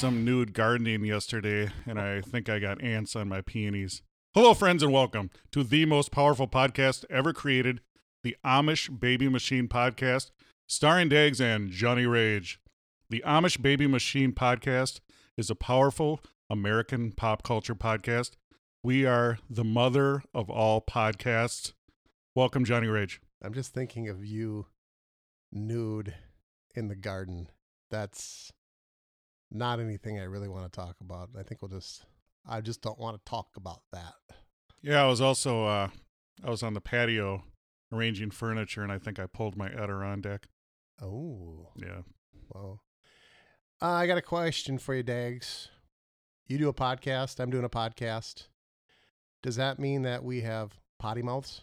Some nude gardening yesterday, and I think I got ants on my peonies. Hello, friends, and welcome to the most powerful podcast ever created, the Amish Baby Machine Podcast, starring Dags and Johnny Rage. The Amish Baby Machine Podcast is a powerful American pop culture podcast. We are the mother of all podcasts. Welcome, Johnny Rage. I'm just thinking of you nude in the garden. That's not anything I really want to talk about. I think we'll just I just don't want to talk about that. Yeah, I was also uh, I was on the patio arranging furniture, and I think I pulled my Adirondack. Oh, Yeah. well. Uh, I got a question for you, Dags. You do a podcast, I'm doing a podcast. Does that mean that we have potty mouths?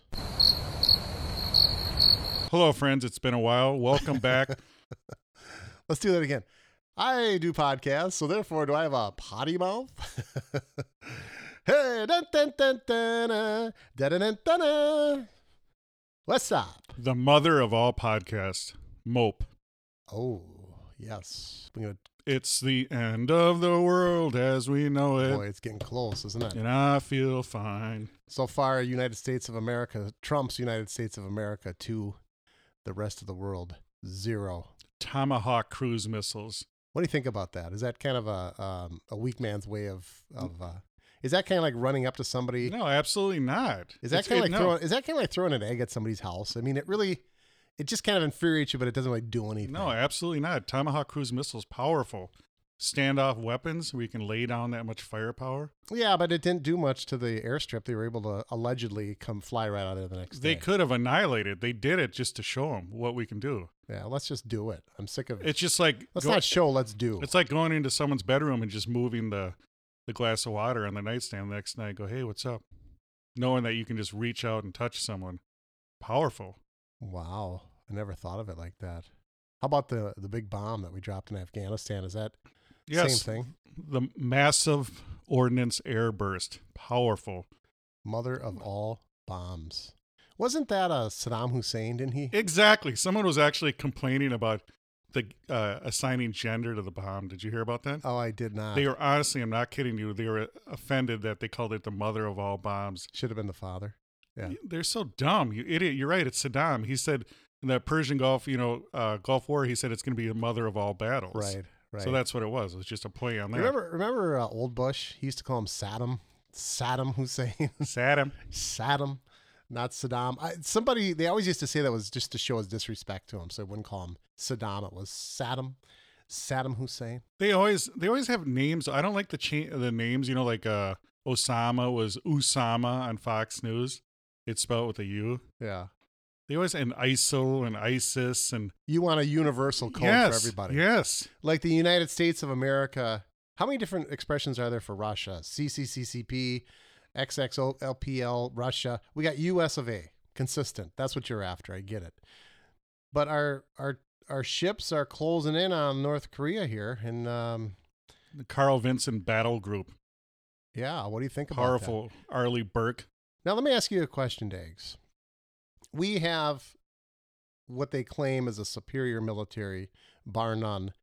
Hello, friends. It's been a while. Welcome back. Let's do that again. I do podcasts, so therefore, do I have a potty mouth? hey, dun, dun, dun, dun, uh, dun, dun, dun, dun. Uh. What's up? the mother of all podcasts, Mope. Oh, yes. Gonna, It's the end of the world as we know it, boy, it's getting close, isn't it? and I feel fine. So far, United States of America trumps United States of America to the rest of the world zero. Tomahawk cruise missiles. What do you think about that? Is that kind of a um, a weak man's way of of? Uh, is that kind of like running up to somebody? No, absolutely not. Is that kind of like no. throwing? Is that kind of like throwing an egg at somebody's house? I mean, it really, it just kind of infuriates you, but it doesn't really do anything. No, absolutely not. Tomahawk cruise missiles, powerful. Standoff weapons you can lay down that much firepower. Yeah, but it didn't do much to the airstrip. They were able to allegedly come fly right out of there the next They day. could have annihilated. They did it just to show them what we can do. Yeah, let's just do it. I'm sick of it. It's just like Let's go- not show. Let's do. It's like going into someone's bedroom and just moving the the glass of water on the nightstand the next night. Go, hey, what's up? Knowing that you can just reach out and touch someone. Powerful. Wow, I never thought of it like that. How about the the big bomb that we dropped in Afghanistan? Is that Yes. same thing? The massive ordnance air burst. Powerful. Mother of all bombs. Wasn't that a Saddam Hussein? Didn't he? Exactly. Someone was actually complaining about the uh, assigning gender to the bomb. Did you hear about that? oh, I did not. They were honestly, I'm not kidding you. They were offended that they called it the mother of all bombs. Should have been the father. Yeah. They're so dumb. You idiot. You're right. It's Saddam. He said in the Persian Gulf, you know, uh, Gulf War, he said it's going to be the mother of all battles. Right. Right. So that's what it was. It was just a play on that. remember remember uh, old Bush? He used to call him Saddam. Saddam Hussein. Saddam. Saddam, not Saddam. I, somebody they always used to say that was just to show his disrespect to him, so they wouldn't call him Saddam. It was Saddam, Saddam Hussein. They always they always have names. I don't like the cha- the names. You know, like uh, Osama was Usama on Fox News. It's spelled with a U. Yeah, They always and ISIL and ISIS and you want a universal code yes, for everybody, Yes. like the United States of America. How many different expressions are there for Russia? CCCCP, XXLPL, Russia. We got US of A, consistent. That's what you're after. I get it. But our our our ships are closing in on North Korea here, and um, The Carl Vinson Battle Group. yeah, what do you think about that? Powerful Arleigh Burke. Now, let me ask you a question, Dags. We have what they claim is a superior military, bar none,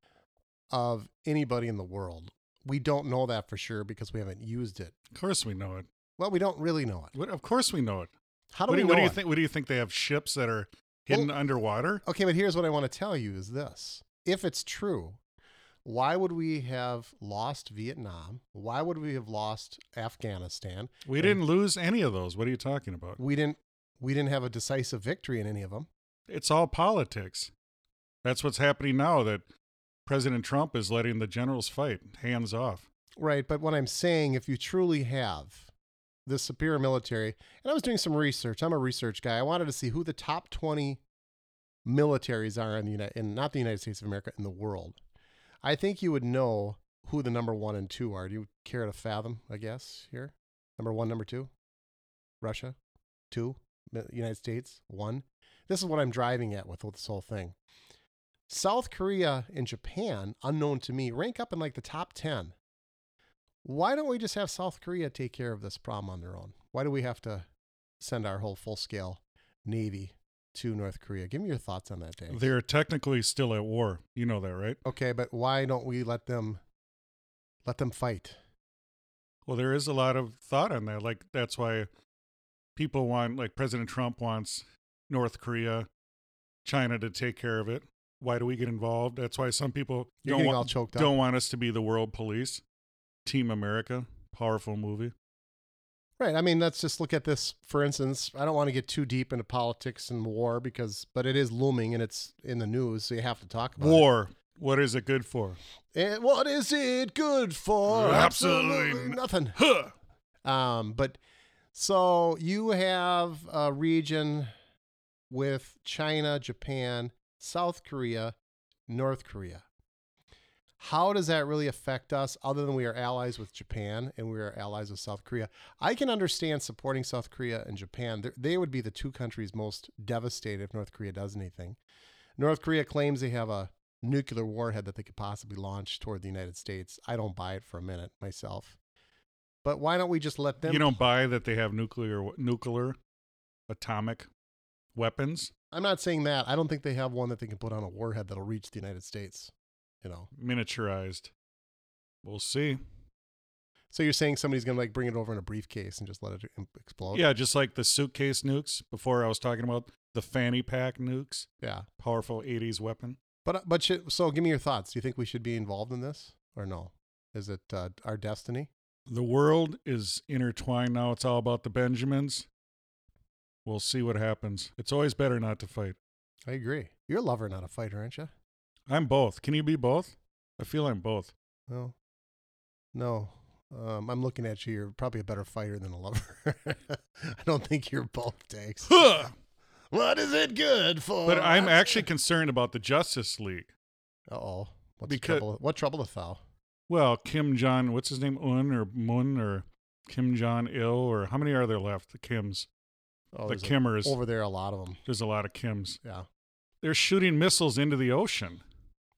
of anybody in the world. We don't know that for sure because we haven't used it. Of course we know it. Well, we don't really know it. What, of course we know it. How do what we do, what do you it? think? What do you think? They have ships that are hidden underwater? Okay, but here's what I want to tell you is this. If it's true, why would we have lost Vietnam? Why would we have lost Afghanistan? We didn't lose any of those. What are you talking about? We didn't we didn't have a decisive victory in any of them. It's all politics. That's what's happening now. That President Trump is letting the generals fight, hands off. Right, but what I'm saying, if you truly have the superior military, and I was doing some research. I'm a research guy. I wanted to see who the top 20 militaries are in the United, in not the United States of America, in the world. I think you would know who the number one and two are. Do you care to fathom? I guess here, number one, number two, Russia, two, United States, one. This is what I'm driving at with this whole thing. South Korea and Japan, unknown to me, rank up in like the top 10. Why don't we just have South Korea take care of this problem on their own? Why do we have to send our whole full scale Navy to North Korea? Give me your thoughts on that, Dave. They're technically still at war. You know that, right? Okay, but why don't we let them let them fight? Well, there is a lot of thought on that. Like that's why people want, like President Trump wants North Korea, China to take care of it. Why do we get involved? That's why some people You're don't want, all choked up. don't want us to be the world police. Team America, powerful movie. Right. I mean, let's just look at this. For instance, I don't want to get too deep into politics and war because, but it is looming and it's in the news, so you have to talk about War. What is it good for? And what is it good for? Absolutely n- nothing. Huh. Um, but so you have a region with China, Japan, South Korea, North Korea. How does that really affect us other than we are allies with Japan and we are allies with South Korea? I can understand supporting South Korea and Japan. They would be the two countries most devastated if North Korea does anything. North Korea claims they have a nuclear warhead that they could possibly launch toward the United States. I don't buy it for a minute myself. But why don't we just let them You don't buy that they have nuclear, nuclear, atomic weapons, I'm not saying that. I don't think they have one that they can put on a warhead that'll reach the United States. You know. miniaturized. We'll see. So you're saying somebody's gonna like bring it over in a briefcase and just let it explode? Yeah, just like the suitcase nukes. Before I was talking about the fanny pack nukes, Yeah. powerful '80s weapon. But but should, so give me your thoughts. Do you think we should be involved in this or no? Is it uh, our destiny? The world is intertwined now. It's all about the Benjamins. We'll see what happens. It's always better not to fight. I agree. You're a lover, not a fighter, aren't you? I'm both. Can you be both? I feel I'm both. No. No. Um, I'm looking at you. You're probably a better fighter than a lover. I don't think you're both, Dags. Huh! what is it good for? But I'm actually concerned about the Justice League. Uh oh. What's Because- trouble? What trouble to thou? Well, Kim Jong, what's his name? Un or Mun or Kim Jong Il or how many are there left? The Kims. Oh, the there's a- Kimmers. over there, a lot of them. There's a lot of Kims. Yeah. They're shooting missiles into the ocean.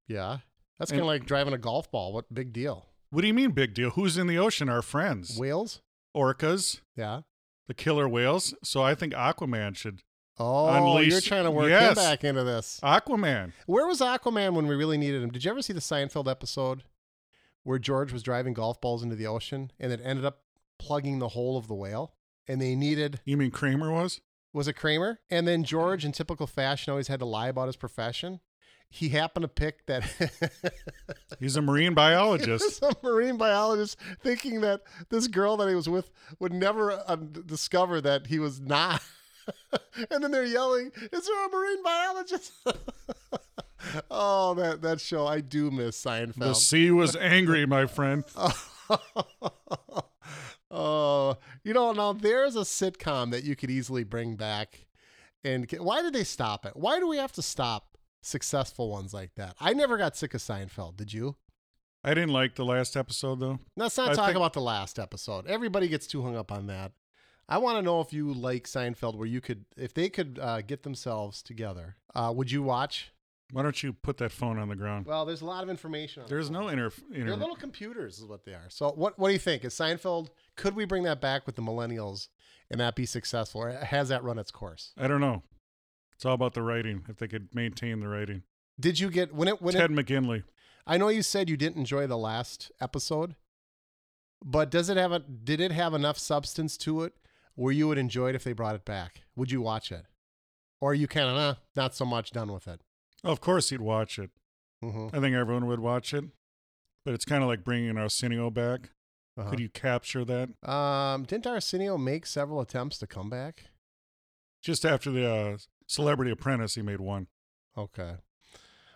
Yeah. That's kind of like driving a golf ball. What big deal? What do you mean, big deal? Who's in the ocean? Our friends. Whales? Orcas, Yeah. the killer whales. So I think Aquaman should. Oh, Unleash- you're trying to work him back into this. Aquaman. Where was Aquaman when we really needed him? Did you ever see the Seinfeld episode where George was driving golf balls into the ocean and it ended up plugging the hole of the whale? And they needed, You mean Kramer was? was it Kramer? And then George, in typical fashion, always had to lie about his profession. He happened to pick that. He's a marine biologist. a marine biologist thinking that this girl that he was with would never uh, discover that he was not. and then they're yelling, "Is there a marine biologist?" oh, that that show I do miss Seinfeld. the sea was angry, my friend. oh, you know, now there's a sitcom that you could easily bring back. And get- why did they stop it? Why do we have to stop successful ones like that? I never got sick of Seinfeld. Did you? I didn't like the last episode though. Let's not I talk think- about the last episode. Everybody gets too hung up on that. I want to know if you like Seinfeld, where you could, if they could uh, get themselves together, uh, would you watch? Why don't you put that phone on the ground? Well, there's a lot of information. On There's the no phone. inter. They're little computers, is what they are. So, what what do you think? Is Seinfeld? Could we bring that back with the millennials and that be successful, or has that run its course? I don't know. It's all about the writing. If they could maintain the writing. Did you get when it when Ted it? McGinley. I know you said you didn't enjoy the last episode, but does it have a? Did it have enough substance to it where you would enjoy it if they brought it back? Would you watch it, or are you kind of uh, not so much done with it? Of course, he'd watch it. Mm-hmm. I think everyone would watch it. But it's kind of like bringing Arsenio back. Uh-huh. Could you capture that? Um, didn't Arsenio make several attempts to come back? Just after the uh, Celebrity Apprentice, he made one. Okay.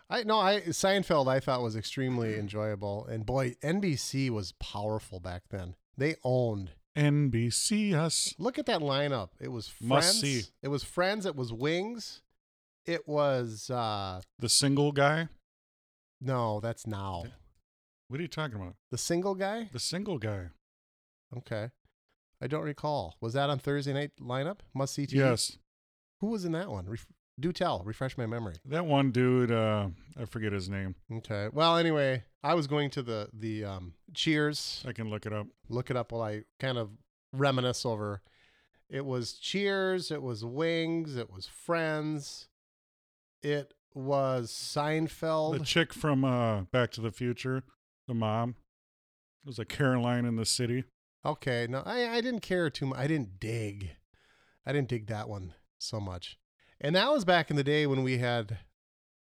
I no, I Seinfeld I thought was extremely enjoyable, and boy, NBC was powerful back then. They owned. NBC us. Look at that lineup. It was Friends. Must see. It was Friends. It was Wings. It was uh The single guy. no, that's now What are you talking about? the single guy. The single guy. Okay, I don't recall. Was that on Thursday night lineup? Must see TV. Yes. Who was in that one? Ref- do tell. Refresh my memory. That one dude, uh, I forget his name. Okay. Well, anyway, I was going to the the um, Cheers. I can look it up. Look it up while I kind of reminisce over. It was Cheers. It was Wings. It was Friends. It was Seinfeld. The chick from uh, Back to the Future, the mom. It was like Caroline in the city. Okay, no, I, I didn't care too much. I didn't dig. I didn't dig that one so much. And that was back in the day when we had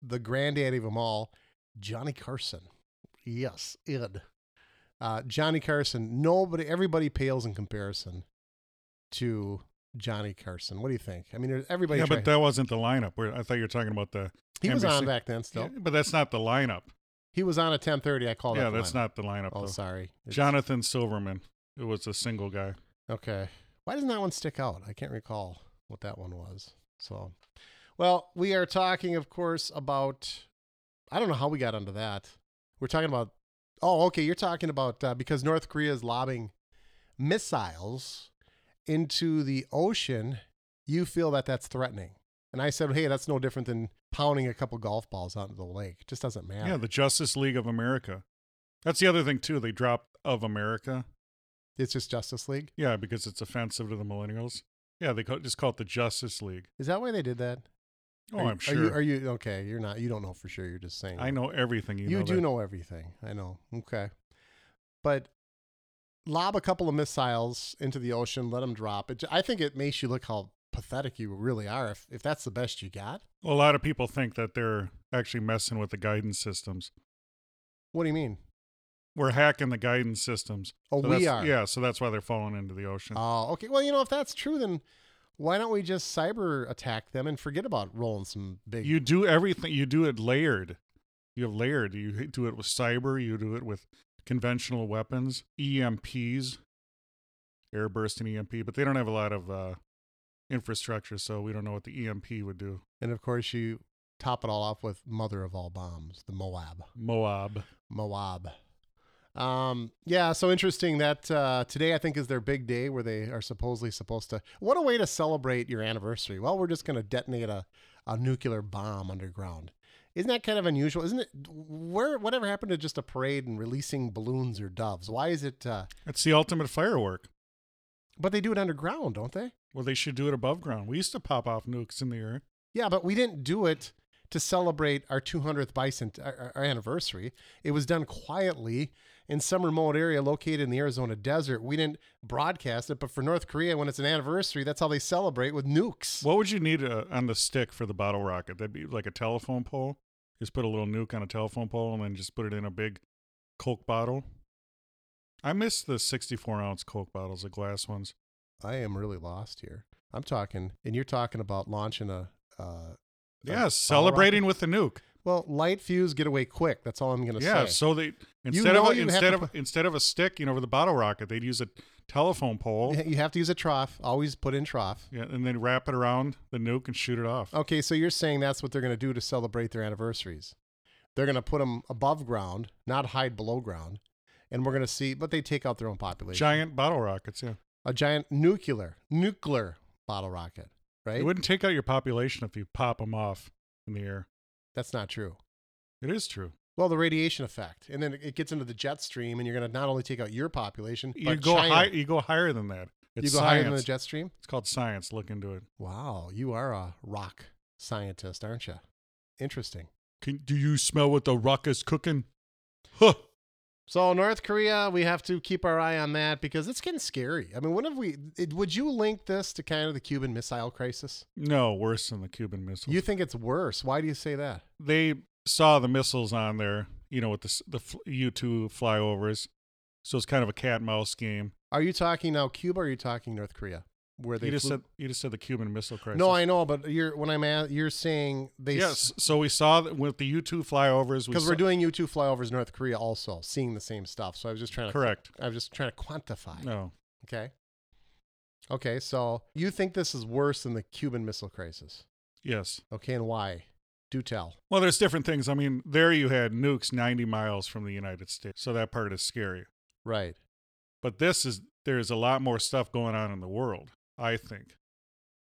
the granddaddy of them all, Johnny Carson. Yes, id. Uh, Johnny Carson. Nobody, everybody pales in comparison to Johnny Carson. What do you think? I mean, everybody. yeah, try- but that wasn't the lineup. Where I thought you were talking about the. he was on back then. Still, Yeah, but that's not the lineup. he was on at ten thirty. I called. yeah, that that's lineup. not the lineup. Oh, though. sorry, It's- Jonathan Silverman. It was a single guy. Okay. Why doesn't that one stick out? I can't recall what that one was. So, well, we are talking, of course, about. I don't know how we got onto that. We're talking about. Oh, okay. You're talking about uh, because North Korea is lobbing missiles into the ocean. You feel that that's threatening. And I said, hey, that's no different than pounding a couple golf balls out into the lake. It just doesn't matter. Yeah, the Justice League of America. That's the other thing too. They dropped of America. it's just Justice League. Yeah, because it's offensive to the millennials. Yeah, they call, just call it the Justice League. Is that why they did that? Oh, you- I'm sure. Are you, are you okay? You're not. You don't know for sure. You're just saying. I know everything. You, You, know do that. know everything. I know. Okay. But lob a couple of missiles into the ocean, let them drop. It, I think it makes you look how pathetic you really are if, if that's the best you got. Well, a lot of people think that they're actually messing with the guidance systems. What do you mean? We're hacking the guidance systems. Oh, So we are. Yeah, so that's why they're falling into the ocean. Oh, okay. Well, you know, if that's true, then why don't we just cyber attack them and forget about rolling some big. you do everything. You do it layered. You have layered. You do it with cyber. You do it with conventional weapons, EMPs, airburst and EMP. But they don't have a lot of uh, infrastructure, so we don't know what the EMP would do. and of course, you top it all off with mother of all bombs, the Moab. Moab. Moab. Um, yeah, so interesting that uh, today I think is their big day where they are supposedly supposed to. What a way to celebrate your anniversary! Well, we're just going to detonate a, a nuclear bomb underground. Isn't that kind of unusual? Isn't it? Where whatever happened to just a parade and releasing balloons or doves? Why is it? Uh, It's the ultimate firework. but they do it underground, don't they? Well, they should do it above ground. We used to pop off nukes in the air. Yeah, but we didn't do it to celebrate our 200th bison our, our anniversary. It was done quietly in some remote area located in the Arizona desert. We didn't broadcast it, but for North Korea, when it's an anniversary, that's how they celebrate with nukes. What would you need uh, on the stick for the bottle rocket? That'd be like a telephone pole. Just put a little nuke on a telephone pole and then just put it in a big Coke bottle. I miss the 64 ounce Coke bottles, the glass ones. I am really lost here. I'm talking, and you're talking about launching a. Uh, a Yes, celebrating with the nuke. Well, light fuse, get away quick. That's all I'm going to Yeah, say. Yeah. So they instead know of a, you instead of put- instead of a stick, you know, for the bottle rocket, they'd use a telephone pole. You have to use a trough. Always put in trough. Yeah, and then wrap it around the nuke and shoot it off. Okay, so you're saying that's what they're going to do to celebrate their anniversaries. They're going to put them above ground, not hide below ground, and we're going to see. But they take out their own population. Giant bottle rockets, yeah. a giant nuclear nuclear bottle rocket, right? It wouldn't take out your population if you pop them off in the air. That's not true. It is true. Well, the radiation effect, and then it gets into the jet stream, and you're going to not only take out your population, You but go China. high. You go higher than that. You It's go science. higher than the jet stream. It's called science. Look into it. Wow, you are a rock scientist, aren't you? Interesting. Can, do you smell what the rock is cooking? Huh. So North Korea, we have to keep our eye on that because it's getting scary. I mean, when have we? It, would you link this to kind of the Cuban Missile Crisis? No, worse than the Cuban Missile. You think it's worse? Why do you say that? they saw the missiles on there, you know, with the the U two flyovers. So it's kind of a cat and mouse game. Are you talking now Cuba or are you talking North Korea? Where they You just flew- said you just said the Cuban Missile Crisis. no, I know, but you're when I'm at you're saying they yes. So we saw that with the U two flyovers. we because we're saw- doing U two flyovers North Korea also seeing the same stuff. So I was just trying to correct. I was just trying to quantify. No, Okay. Okay, so you think this is worse than the Cuban Missile Crisis? yes. Okay, and why? Do tell. Well, there's different things. I mean, there you had nukes 90 miles from the United States, so that part is scary. Right. But this is there's a lot more stuff going on in the world. I think.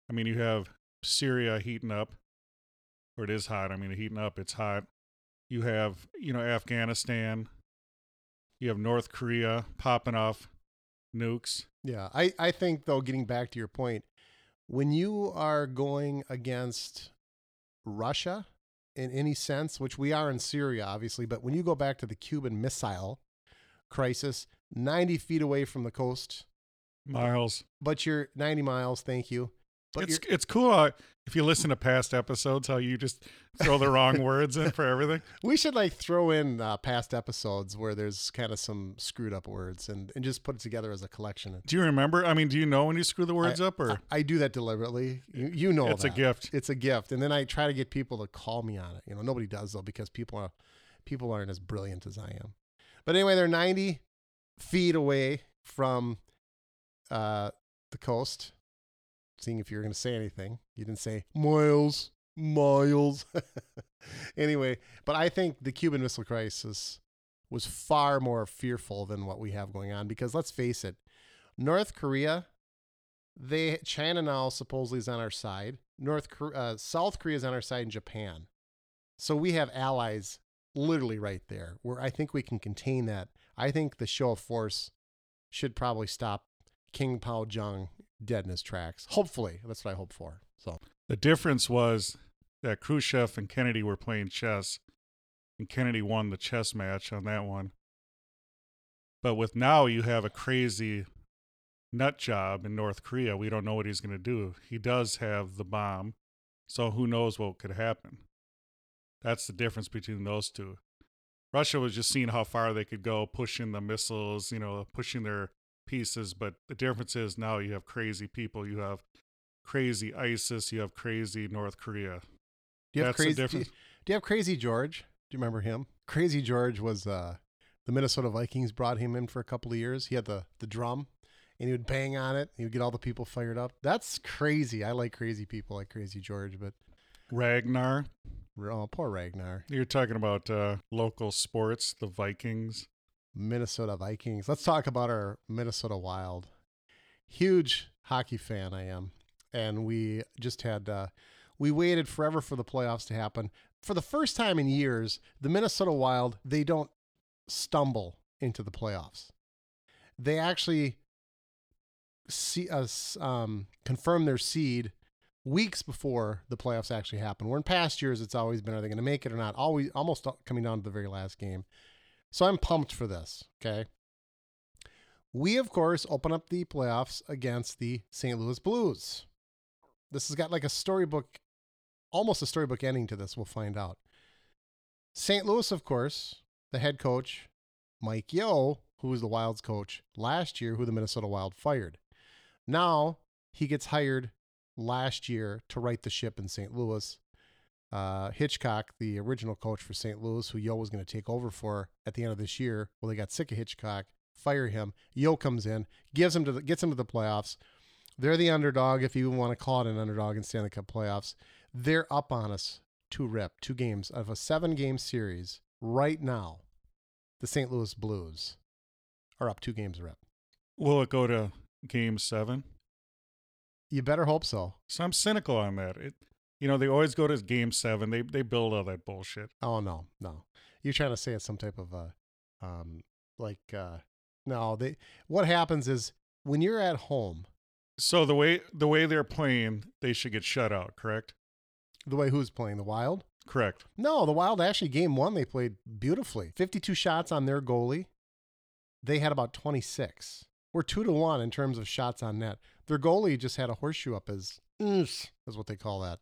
I mean, you have Syria heating up, or it is hot. I mean, heating up. It's hot. You have you know Afghanistan. You have North Korea popping off nukes. Yeah, I, I think though, getting back to your point, when you are going against Russia in any sense, which we are in Syria, obviously, but when you go back to the Cuban Missile Crisis, 90 feet away from the coast, Miles. but you're 90 miles, thank you. But it's it's cool how, if you listen to past episodes how you just throw the wrong words in for everything. we should like throw in uh, past episodes where there's kind of some screwed up words and, and just put it together as a collection. Do you remember? I mean, do you know when you screw the words up or I, I do that deliberately. You, you know It's a gift. It's a gift, and then I try to get people to call me on it. You know, nobody does though because people are people aren't as brilliant as I am. But anyway, they're 90 feet away from uh, the coast. Seeing if you're going to say anything, you didn't say miles, miles. anyway, but I think the Cuban Missile Crisis was far more fearful than what we have going on because let's face it, North Korea, they China now supposedly is on our side. North uh, South Korea is on our side, and Japan. So we have allies literally right there, where I think we can contain that. I think the show of force should probably stop King Pao Jung dead in his tracks. Hopefully, that's what I hope for. So The difference was that Khrushchev and Kennedy were playing chess, and Kennedy won the chess match on that one. But with now, you have a crazy nut job in North Korea. We don't know what he's going to do. He does have the bomb, so who knows what could happen. That's the difference between those two. Russia was just seeing how far they could go, pushing the missiles, you know, pushing their pieces. But the difference is now you have crazy people. You have crazy ISIS. You have crazy North Korea. do you have That's crazy? Do you, do you have Crazy George? Do you remember him? Crazy George was uh, the Minnesota Vikings brought him in for a couple of years. He had the the drum, and he would bang on it. He would get all the people fired up. That's crazy. I like crazy people like Crazy George, but Ragnar. oh, poor Ragnar. You're talking about uh, local sports, the Vikings. Minnesota Vikings. Let's talk about our Minnesota Wild. Huge hockey fan I am, and we just had uh, we waited forever for the playoffs to happen. For the first time in years, the Minnesota Wild they don't stumble into the playoffs. They actually see us um, confirm their seed weeks before the playoffs actually happen. Where in past years it's always been are they going to make it or not? Always almost coming down to the very last game. So I'm pumped for this. Okay. We, of course, open up the playoffs against the St. Louis Blues. This has got like a storybook, almost a storybook ending to this. We'll find out. St. Louis, of course, the head coach, Mike Yeo, who was the Wild's coach last year, who the Minnesota Wild fired. Now he gets hired last year to right the ship in St. Louis uh, Hitchcock, the original coach for St. Louis, who Yeo was going to take over for at the end of this year. Well, they got sick of Hitchcock, fire him. Yeo comes in, gives him to the, gets him to the playoffs. They're the underdog, if you want to call it an underdog in Stanley Cup playoffs. They're up on us two rep, two games of a seven game series right now. The St. Louis Blues are up two games rep. Will it go to game seven? You better hope so. So I'm cynical on that. It, you know, they always go to game seven. They they build all that bullshit. Oh no, no. You're trying to say it's some type of uh um like uh no, they what happens is when you're at home, So the way the way they're playing, they should get shut out. Correct. the way who's playing the Wild? Correct. No, the Wild actually game 1 they played beautifully. 52 shots on their goalie. They had about 26. We're 2 to 1 in terms of shots on net. Their goalie just had a horseshoe up his is what they call that.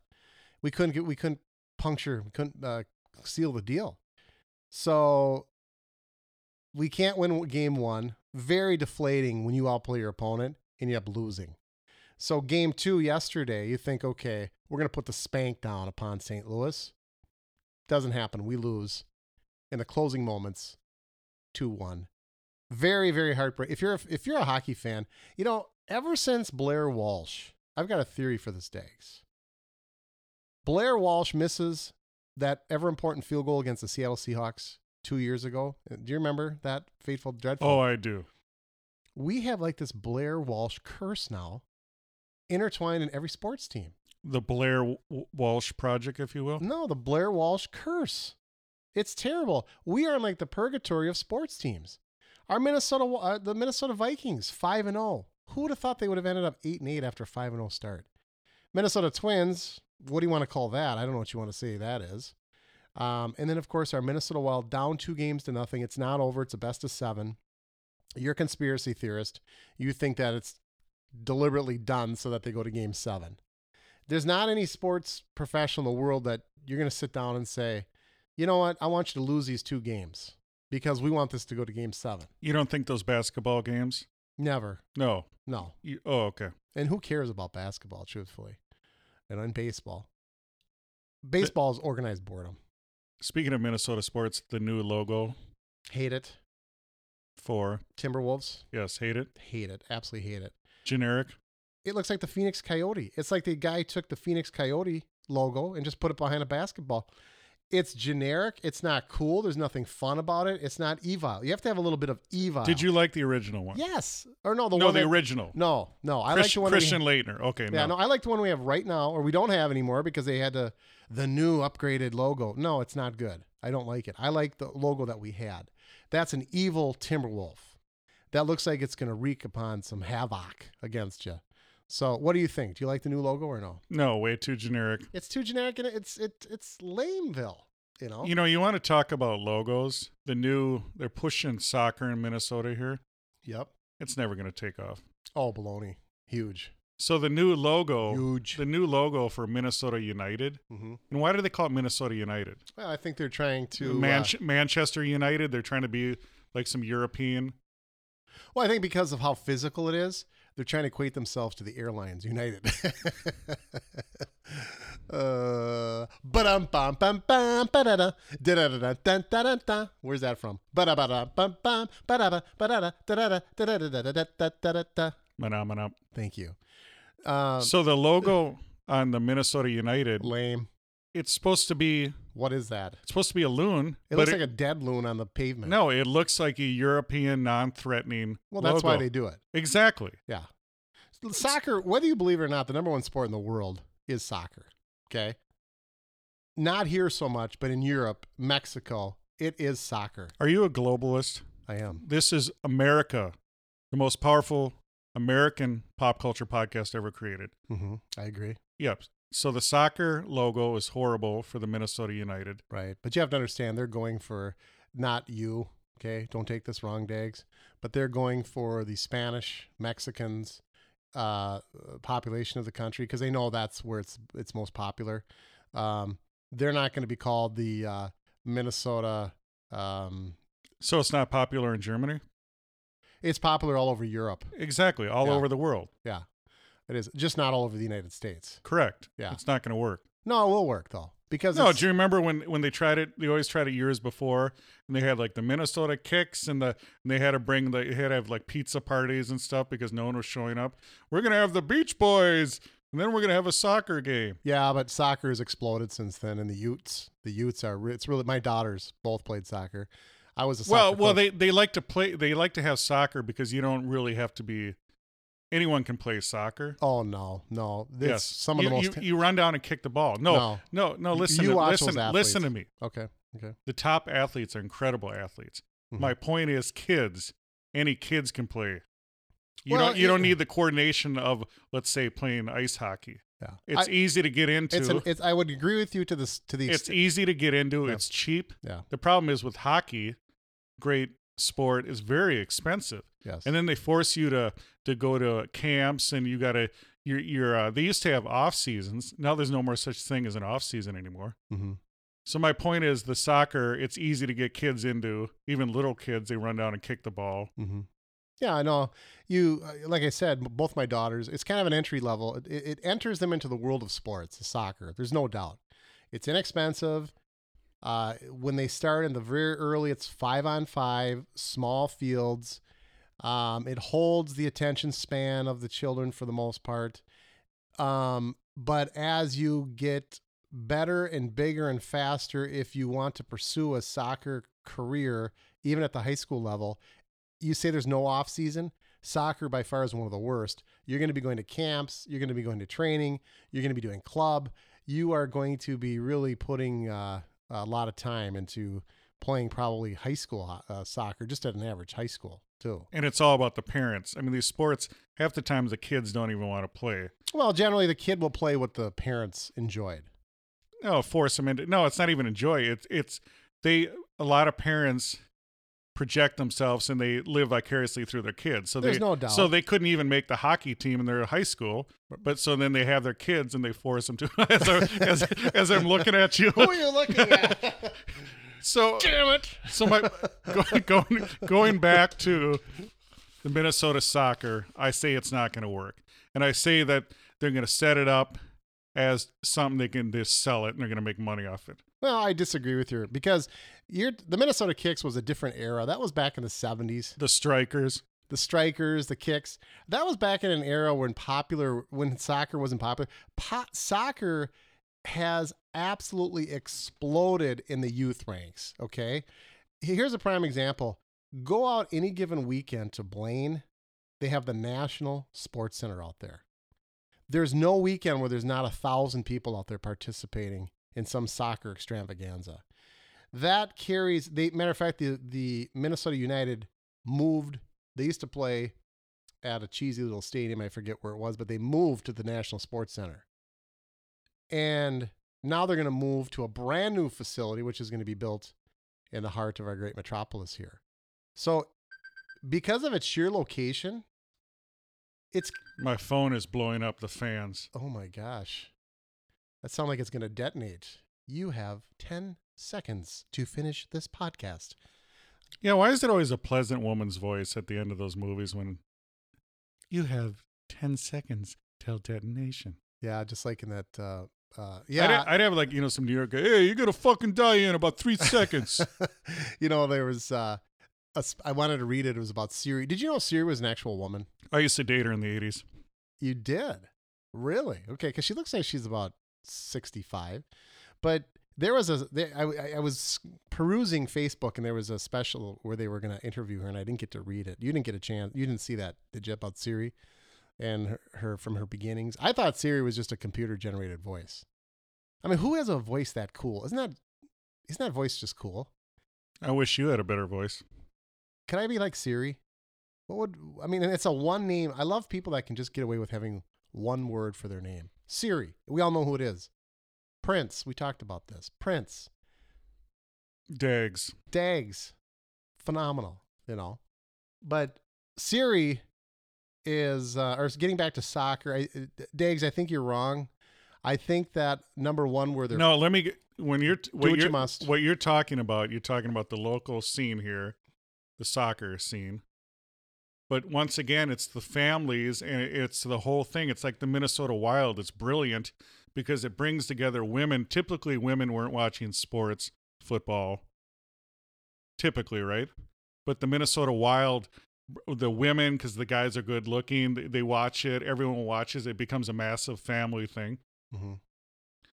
We couldn't get we couldn't puncture, we couldn't uh, seal the deal. So we can't win game one. Very deflating when you outplay your opponent and you end up losing. So game two yesterday, you think, okay, we're gonna put the spank down upon St. Louis. Doesn't happen. We lose in the closing moments, two one. Very very heartbreak. If you're if you're a hockey fan, you know ever since Blair Walsh, I've got a theory for the Stags. Blair Walsh misses that ever important field goal against the Seattle Seahawks two years ago. Do you remember that fateful, dreadful? Oh, I do. we have like this Blair Walsh curse now intertwined in every sports team. The Blair W- Walsh Project, if you will. No, the Blair Walsh curse. It's terrible. We are in like the purgatory of sports teams. Our Minnesota, uh, the Minnesota Vikings, five and zero. Who would have thought they would have ended up eight and eight after a five and zero start? Minnesota Twins. What do you want to call that? I don't know what you want to say that is. Um, and then of course our Minnesota Wild down two games to nothing. It's not over. It's a best of seven. You're a conspiracy theorist. You think that it's deliberately done so that they go to game seven. There's not any sports professional in the world that you're going to sit down and say, you know what? I want you to lose these two games because we want this to go to game seven. You don't think those basketball games? Never. No. No. You, oh, okay. And who cares about basketball, truthfully? And on baseball. Baseball is organized boredom. Speaking of Minnesota sports, the new logo Hate it. for Timberwolves. yes, hate it. Hate it. Absolutely hate it. Generic. It looks like the Phoenix Coyote. It's like the guy took the Phoenix Coyote logo and just put it behind a basketball. It's generic. It's not cool. There's nothing fun about it. It's not evil. You have to have a little bit of evil. Did you like the original one? Yes. Or no, the no, one the that- original. No, no. I like Christian, the one Christian we, Laettner. Okay, Yeah, no. no, I like the one we have right now, or we don't have anymore because they had the the new upgraded logo. No, it's not good. I don't like it. I like the logo that we had. That's an evil Timberwolf. That looks like it's going to wreak upon some havoc against you. So, what do you think? Do you like the new logo or no? No, way too generic. It's too generic and it's it it's lameville. You know. You know, you want to talk about logos. The new, they're pushing soccer in Minnesota here. Yep. It's never going to take off. Oh, baloney. Huge. So the new logo, Huge. the new logo for Minnesota United. hmm And why do they call it Minnesota United? Well, I think they're trying to. uh, Manchester United. They're trying to be like some European. Well, I think because of how physical it is, they're trying to equate themselves to the airlines United. uh, ba-dum bum bum bum ba-da-da, da-da-da-da, dun, da-da, da. Where's that from? Bum bum, ba-da-da, da-da-da. Thank you. Um, So the logo on the Minnesota United, lame. It's supposed to be What is that? it's supposed to be a loon. It looks like a dead loon on the pavement. no, it looks like a European non-threatening. Well, that's why they do it. exactly. Yeah. Soccer, whether you believe it or not, the number one sport in the world is soccer. Okay. Not here so much, but in Europe, Mexico, it is soccer. Are you a globalist? I am. This is America, the most powerful American pop culture podcast ever created. hmm I agree. Yep. So the soccer logo is horrible for the Minnesota United. Right. But you have to understand they're going for not you. Okay. Don't take this wrong, Dags. But they're going for the Spanish, Mexicans, uh, population of the country because they know that's where it's it's most popular. Um, they're not going to be called the uh, Minnesota. Um, So it's not popular in Germany? it's popular all over Europe. Exactly. All Yeah. over the world. Yeah, it is. Just not all over the United States. Correct. Yeah. It's not going to work. No, it will work though because No, do you remember when when they tried it? They always tried it years before, and they had like the Minnesota Kicks, and the and they had to bring the they had to have like pizza parties and stuff because no one was showing up. We're gonna have the Beach Boys, and then we're gonna have a soccer game. yeah, but soccer has exploded since then, and the Utes, the Utes are. re- It's really my daughters both played soccer. I was a soccer Well, well, coach. they they like to play. They like to have soccer because you don't really have to be. Anyone can play soccer. Oh no, no! This yes, some of you, the most. you, you run down and kick the ball. No, No. no, no. Listen, you to, watch listen, listen to me. okay, okay. The top athletes are incredible athletes. Mhm. My point is, kids. Any kids can play. You Well, don't. You don't need the coordination of, let's say, playing ice hockey. Yeah, It's I, easy to get into. it's, an, it's. I would agree with you to this to the it's extent. easy to get into. Yeah. It's cheap. Yeah. The problem is with hockey, great sport is very expensive, Yes. and then they force you to to go to camps, and you got to. You're, you're uh, they used to have off seasons. Now there's no more such thing as an off season anymore. hmm So my point is the soccer, it's easy to get kids into, even little kids, they run down and kick the ball. hmm Yeah, I know. You, uh, like I said, both my daughters, it's kind of an entry level. It, it enters them into the world of sports, the soccer. There's no doubt. It's inexpensive. Uh, when they start in the very early, it's five on five, small fields. Um, it holds the attention span of the children for the most part. Um, but as you get better and bigger and faster, if you want to pursue a soccer career, even at the high school level, you say there's no off season. Soccer by far is one of the worst. You're going to be going to camps. You're going to be going to training. You're going to be doing club. You are going to be really putting uh, a lot of time into playing probably high school uh, soccer, just at an average high school too. And it's all about the parents. I mean, these sports, half the time the kids don't even want to play. Well, generally the kid will play what the parents enjoyed. No, force them into. No, it's not even enjoy. It's it's they. A lot of parents project themselves and they live vicariously through their kids. So There's they, no doubt. So they couldn't even make the hockey team in their high school, but so then they have their kids and they force them to. as, I, as, as I'm looking at you, Who are you looking at? so Damn it! so my going going going back to the Minnesota soccer, I say it's not going to work, and I say that they're going to set it up as something they can just sell it and they're going to make money off it. Well, I disagree with you because you're, the Minnesota Kicks was a different era. That was back in the 70s. The strikers, The strikers, the kicks. That was back in an era when popular when soccer wasn't popular. Po- soccer has absolutely exploded in the youth ranks, okay? Here's a prime example. Go out any given weekend to Blaine. They have the National Sports Center out there. There's no weekend where there's not a thousand people out there participating in some soccer extravaganza. That carries. They matter of fact, the the Minnesota United moved. They used to play at a cheesy little stadium. I forget where it was, but they moved to the National Sports Center, and now they're going to move to a brand new facility, which is going to be built in the heart of our great metropolis here. So, because of its sheer location, it's my phone is blowing up the fans. Oh my gosh. That sounds like it's going to detonate. You have 10 seconds to finish this podcast. Yeah, why is it always a pleasant woman's voice at the end of those movies when you have 10 seconds till detonation? Yeah, just like in that. Uh, uh, I'd, yeah. I'd have like, you know, some New York guy, hey, you're going to fucking die in about three seconds. you know, there was. Uh, a sp- I wanted to read it. It was about Siri. Did you know Siri was an actual woman? I used to date her in the 80s. You did? Really? Okay, because she looks like she's about 65. But there was a. There, I, I- I was perusing Facebook and there was a special where they were going to interview her and I didn't get to read it. You didn't get a chance. You didn't see that, did you, about Siri and her, her from her beginnings? I thought Siri was just a computer generated voice. I mean, who has a voice that cool? Isn't that isn't that voice just cool? I wish you had a better voice. Can I be like Siri? What would I mean? It's a one name. I love people that can just get away with having one word for their name. Siri. We all know who it is. Prince. We talked about this. Prince. Dags. Dags. Phenomenal. You know, but Siri is uh, or getting back to soccer. I, Dags. I think you're wrong. I think that number one where they're No, let me when you're what what you you're, must. what you're talking about. You're talking about the local scene here, the soccer scene. But once again, it's the families and it's the whole thing. It's like the Minnesota Wild. It's brilliant because it brings together women. Typically, women weren't watching sports, football. Typically, right? But the Minnesota Wild, the women, because the guys are good looking, they, they watch it. Everyone watches it. It becomes a massive family thing Mhm.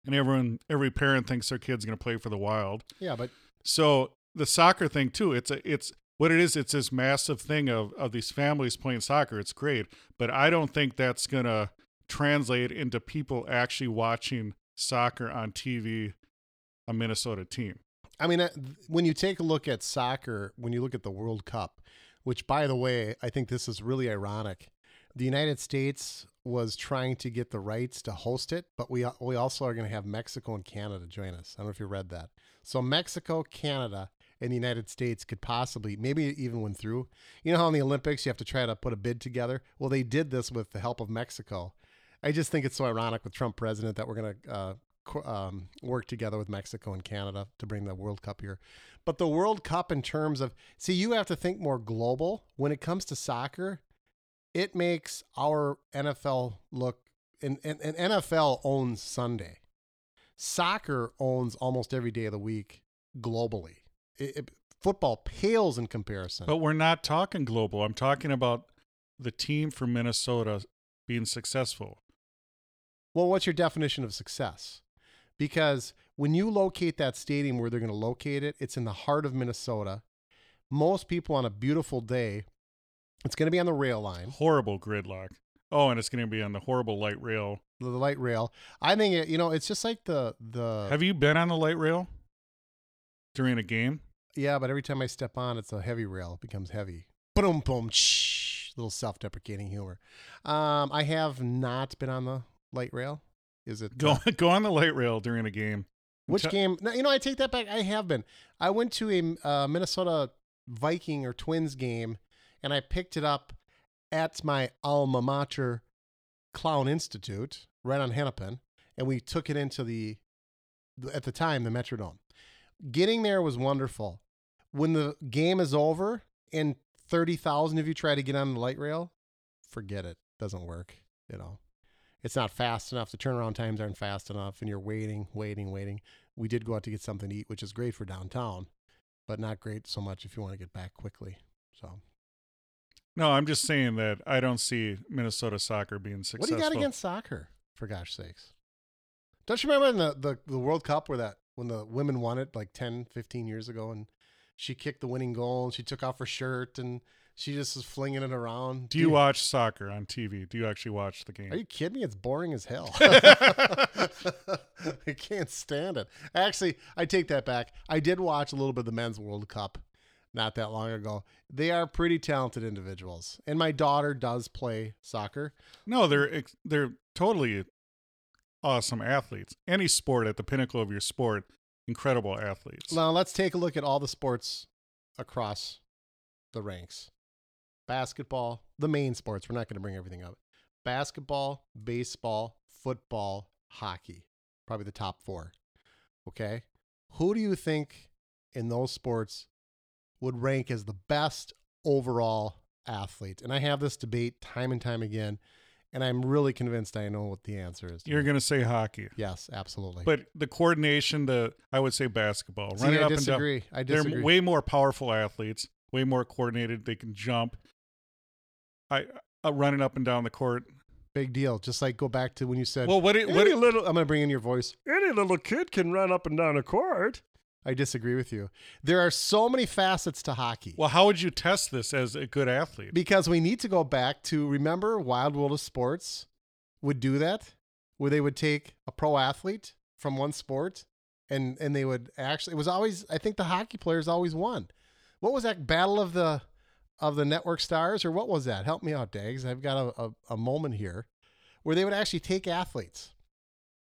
and everyone every parent thinks their kid's going to play for the wild yeah, but so the soccer thing too it's a it's what it is it's this massive thing of of these families playing soccer it's great but i don't think that's going to translate into people actually watching soccer on tv a minnesota team I mean, when you take a look at soccer, when you look at the World Cup, which, by the way, I think this is really ironic. The United States was trying to get the rights to host it, but we we also are going to have Mexico and Canada join us. I don't know if you read that. So Mexico, Canada, and the United States could possibly, maybe even win through. You know how in the Olympics you have to try to put a bid together. Well, they did this with the help of Mexico. I just think it's so ironic with Trump president that we're going to uh, um, work together with Mexico and Canada to bring the World Cup here. But the World Cup, in terms of, see, you have to think more global. When it comes to soccer, it makes our NFL look, and, and, and NFL owns Sunday. Soccer owns almost every day of the week globally. It, it- football pales in comparison. But we're not talking global. I'm talking about the team from Minnesota being successful. Well, what's your definition of success? Because when you locate that stadium where they're going to locate it, it's in the heart of Minnesota. Most people on a beautiful day, it's going to be on the rail line, Horrible gridlock. Oh, and it's going to be on the horrible light rail. the light rail. I think it, you know, it's just like the the Have you been on the light rail during a game? yeah, but every time I step on, it's a heavy rail. It becomes heavy. Boom, boom, shh. Little self-deprecating humor. Um, I have not been on the light rail. Is it Go go on the light rail during a game. Which game? No, you know, I take that back. I have been. I went to a uh, Minnesota Viking or Twins game, and I picked it up at my alma mater, Clown Institute, right on Hennepin, and we took it into the, at the time, the Metrodome. Getting there was wonderful. When the game is over and thirty thousand of you try to get on the light rail, forget it. Doesn't work. You know it's not fast enough. The turnaround times aren't fast enough, and you're waiting, waiting, waiting. We did go out to get something to eat, which is great for downtown, but not great so much if you want to get back quickly. So, No, I'm just saying that I don't see Minnesota soccer being successful. what do you got against soccer? For gosh sakes, don't you remember in the, the the World Cup where that when the women won it like 10, 15 years ago, and she kicked the winning goal and she took off her shirt and she just is flinging it around. Do you watch soccer on TV? Do you actually watch the game? Are you kidding me? It's boring as hell. I can't stand it. Actually, I take that back. I did watch a little bit of the men's World Cup not that long ago. They are pretty talented individuals. And my daughter does play soccer. No, they're they're totally awesome athletes. Any sport at the pinnacle of your sport, incredible athletes. Now, let's take a look at all the sports across the ranks basketball, the main sports. We're not going to bring everything up. Basketball, baseball, football, hockey. Probably the top four. Okay. Who do you think in those sports would rank as the best overall athlete? And I have this debate time and time again, and I'm really convinced I know what the answer is. You're going to say hockey. yes, absolutely. But the coordination, the I would say basketball. See, Running I up and down. disagree. I disagree. They're way more powerful athletes, way more coordinated. They can jump. I uh, running up and down the court. Big deal. Just like go back to when you said, Well, what it, what it, little, I'm going to bring in your voice. Any little kid can run up and down a court. I disagree with you. There are so many facets to hockey well, how would you test this as a good athlete? because we need to go back to remember Wild World of Sports would do that, where they would take a pro athlete from one sport and and they would actually. It was always I think the hockey players always won. What was that battle of the of the network stars or what was that? Help me out, Dags. I've got a, a, a moment here where they would actually take athletes.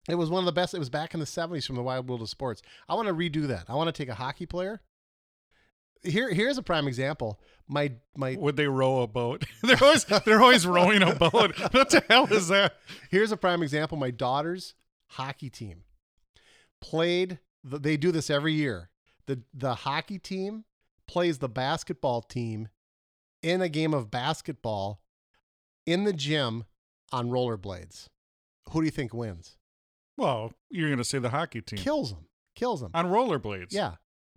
It was one of the best. It was back in the 70s from the Wild World of Sports. I want to redo that. I want to take a hockey player. Here, here's a prime example. My my Would they row a boat? they're always they're always rowing a boat. What the hell is that? here's a prime example. My daughter's hockey team played. They do this every year. the The hockey team plays the basketball team in a game of basketball in the gym on rollerblades. Who do you think wins? Well, you're going to say the hockey team Kills them. Kills them. on rollerblades. Yeah,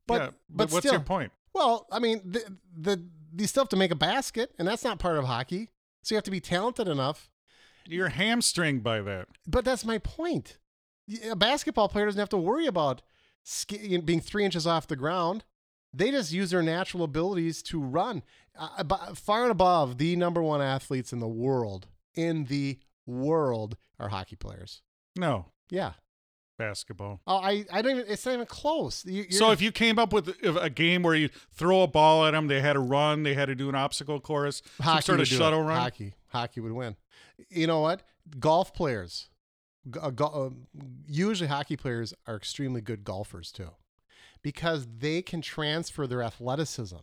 but Yeah, but, but, what's still, your point? Well, I mean, the, the you still have to make a basket, and that's not part of hockey. So you have to be talented enough. You're hamstringed by that. But that's my point. A basketball player doesn't have to worry about being three inches off the ground. They just use their natural abilities to run uh, far and above the number one athletes in the world. In the world are hockey players. No, Yeah. basketball. Oh, I, I don't even. It's not even close. You, So if you came up with a game where you throw a ball at them, they had to run, they had to do an obstacle course, some sort of do it. shuttle run. Hockey, hockey would win. You know what? Golf players, uh, go- uh, usually hockey players are extremely good golfers too, because they can transfer their athleticism.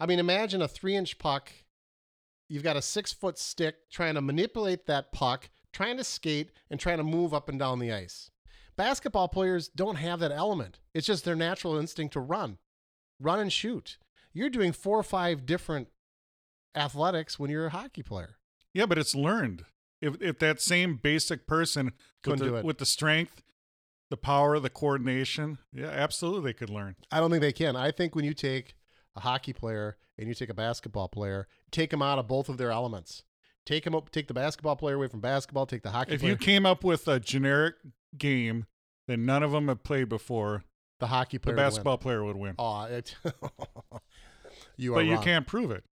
I mean, imagine a three-inch puck. You've got a six-foot stick trying to manipulate that puck, trying to skate and trying to move up and down the ice. Basketball players don't have that element. It's just their natural instinct to run, run and shoot. You're doing four or five different athletics when you're a hockey player. Yeah, but it's learned. If if that same basic person with the, do it. with the strength, the power, the coordination, yeah, absolutely they could learn. I don't think they can. I think when you take a hockey player and you take a basketball player, take them out of both of their elements. Take them up, take the basketball player away from basketball. Take the hockey player. If player. you came up with a generic game that none of them have played before, the hockey the player. would win. basketball player would win. Oh, it, you are. but you can't prove it.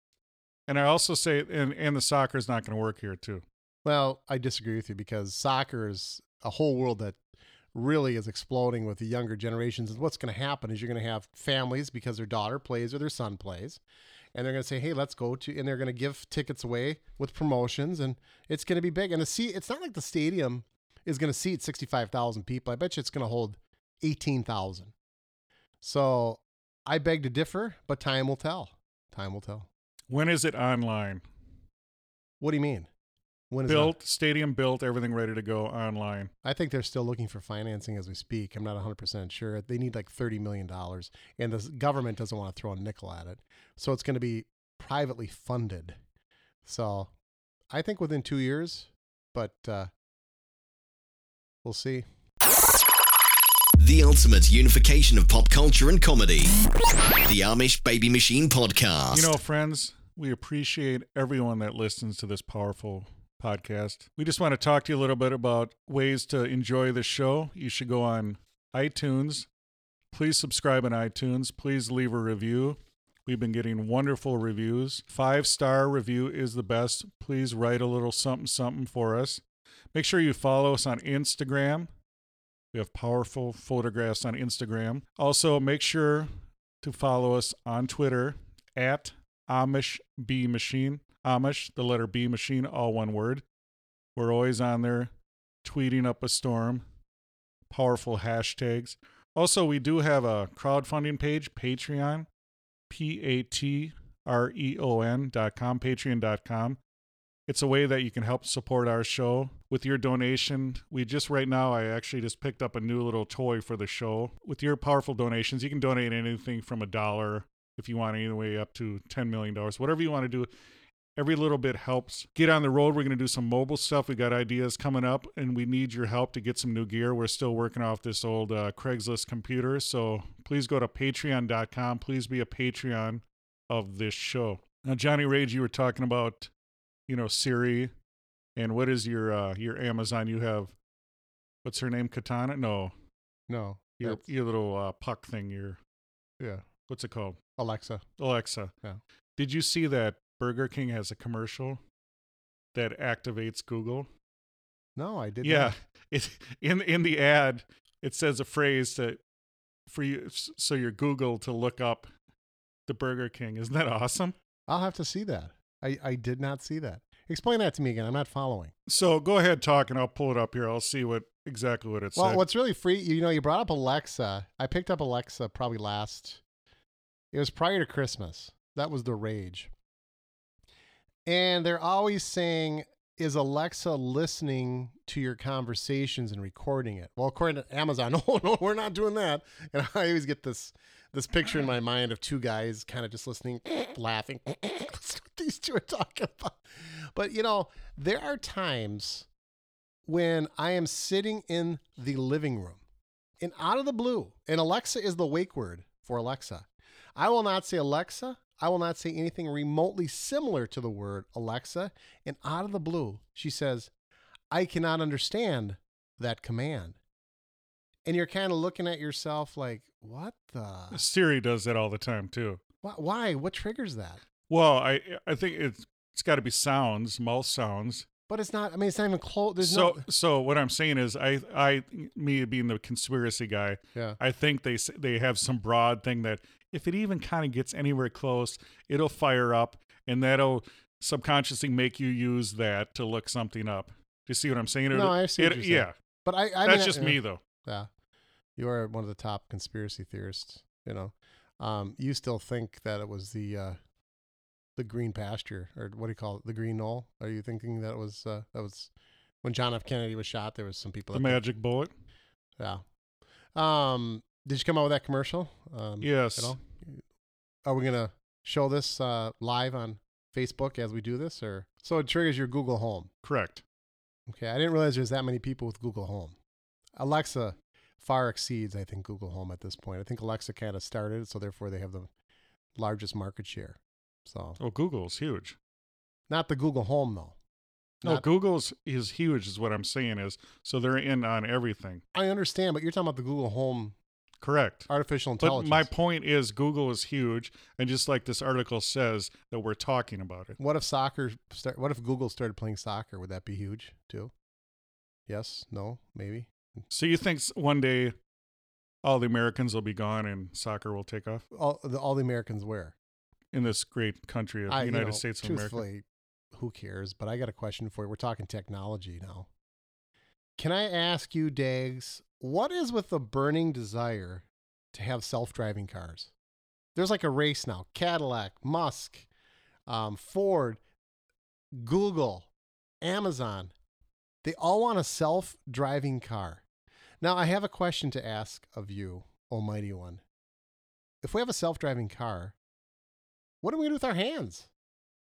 And I also say, and and the soccer is not going to work here too. Well, I disagree with you because soccer is a whole world that really is exploding with the younger generations. And what's going to happen is you're going to have families because their daughter plays or their son plays, and they're going to say, "Hey, let's go to," and they're going to give tickets away with promotions, and it's going to be big. And the seat, it's not like the stadium is going to seat sixty-five thousand people. I bet you it's going to hold eighteen thousand. So I beg to differ, but time will tell. Time will tell. When is it online? What do you mean? When is that? Built, stadium built, everything ready to go online. I think they're still looking for financing as we speak. I'm not 100% sure. They need like $30 million, and the government doesn't want to throw a nickel at it. So it's going to be privately funded. So I think within two years, but uh, we'll see. The ultimate unification of pop culture and comedy. The Amish Baby Machine Podcast. You know, friends, we appreciate everyone that listens to this powerful podcast. We just want to talk to you a little bit about ways to enjoy the show. You should go on iTunes. Please subscribe on iTunes. Please leave a review. We've been getting wonderful reviews. Five star review is the best. Please write a little something something for us. Make sure you follow us on Instagram. We have powerful photographs on Instagram. Also, make sure to follow us on Twitter at Amish B Machine. Amish, the letter B Machine, all one word. We're always on there tweeting up a storm. Powerful hashtags. Also, we do have a crowdfunding page, Patreon, P A T R E O N dot com, patreon dot com. It's a way that you can help support our show with your donation. We just right now, I actually just picked up a new little toy for the show. With your powerful donations, you can donate anything from a dollar if you want, any way up to $10 million. Whatever you want to do, every little bit helps. Get on the road. We're going to do some mobile stuff. We got ideas coming up, and we need your help to get some new gear. We're still working off this old uh, Craigslist computer. So please go to patreon.com. Please be a Patreon of this show. Now, Johnny Rage, you were talking about you know Siri, and what is your uh your Amazon? You have what's her name? Katana? No, No, your that's- your little uh, puck thing. Your yeah, what's it called? Alexa. Alexa. Yeah. Did you see that Burger King has a commercial that activates Google? No, I did. yeah, it in in the ad it says a phrase that for you so your Google to look up the Burger King. Isn't that awesome? I'll have to see that. I, I did not see that. Explain that to me again. I'm not following. So go ahead, talk, and I'll pull it up here. I'll see what exactly what it says. Well, said. what's really free, you know, you brought up Alexa. I picked up Alexa probably last, it was prior to Christmas. That was the rage. And they're always saying, is Alexa listening to your conversations and recording it? Well, according to Amazon, no, no, we're not doing that. And I always get this this picture in my mind of two guys kind of just listening, laughing. What these two are talking about. But you know, there are times when I am sitting in the living room and out of the blue, and Alexa is the wake word for Alexa. I will not say Alexa. I will not say anything remotely similar to the word Alexa. And out of the blue, she says, I cannot understand that command. And you're kind of looking at yourself like, what the? Siri does that all the time too. Why? why? What triggers that? Well, I I think it's it's got to be sounds, mouth sounds. But it's not, I mean, it's not even close. There's so no. so what I'm saying is I I me being the conspiracy guy, Yeah. I think they they have some broad thing that if it even kind of gets anywhere close, it'll fire up and that'll subconsciously make you use that to look something up. Do you see what I'm saying? No, I see what it-. Yeah, But I, I that's mean, just I- me though. Yeah. You are one of the top conspiracy theorists, you know. Um, you still think that it was the uh, the green pasture or what do you call it? The green knoll? Are you thinking that was uh, that was when John F. Kennedy was shot there was some people The magic bullet. Yeah. Um, did you come out with that commercial? Um, Yes. At all? Are we gonna show this uh, live on Facebook as we do this, or so it triggers your Google Home? Correct. Okay, I didn't realize there's that many people with Google Home. Alexa far exceeds, I think, Google Home at this point. I think Alexa kind of started, so therefore they have the largest market share. So Oh, Google's huge. not the Google Home though. No, Not- Google's is huge, is what I'm saying is. So they're in on everything. I understand, but you're talking about the Google Home Correct. artificial But intelligence. my point is, Google is huge, and just like this article says, that we're talking about it. What if soccer start? What if Google started playing soccer? Would that be huge too? Yes, no, maybe. So you think one day all the Americans will be gone and soccer will take off All the, all the Americans wear. In this great country of the you United know, States of America? who cares? But I got a question for you. We're talking technology now. Can I ask you, Dags, what is with the burning desire to have self-driving cars? There's like a race now. Cadillac, Musk, um, Ford, Google, Amazon. They all want a self-driving car. Now, I have a question to ask of you, Almighty One. If we have a self-driving car, what are we going to do with our hands?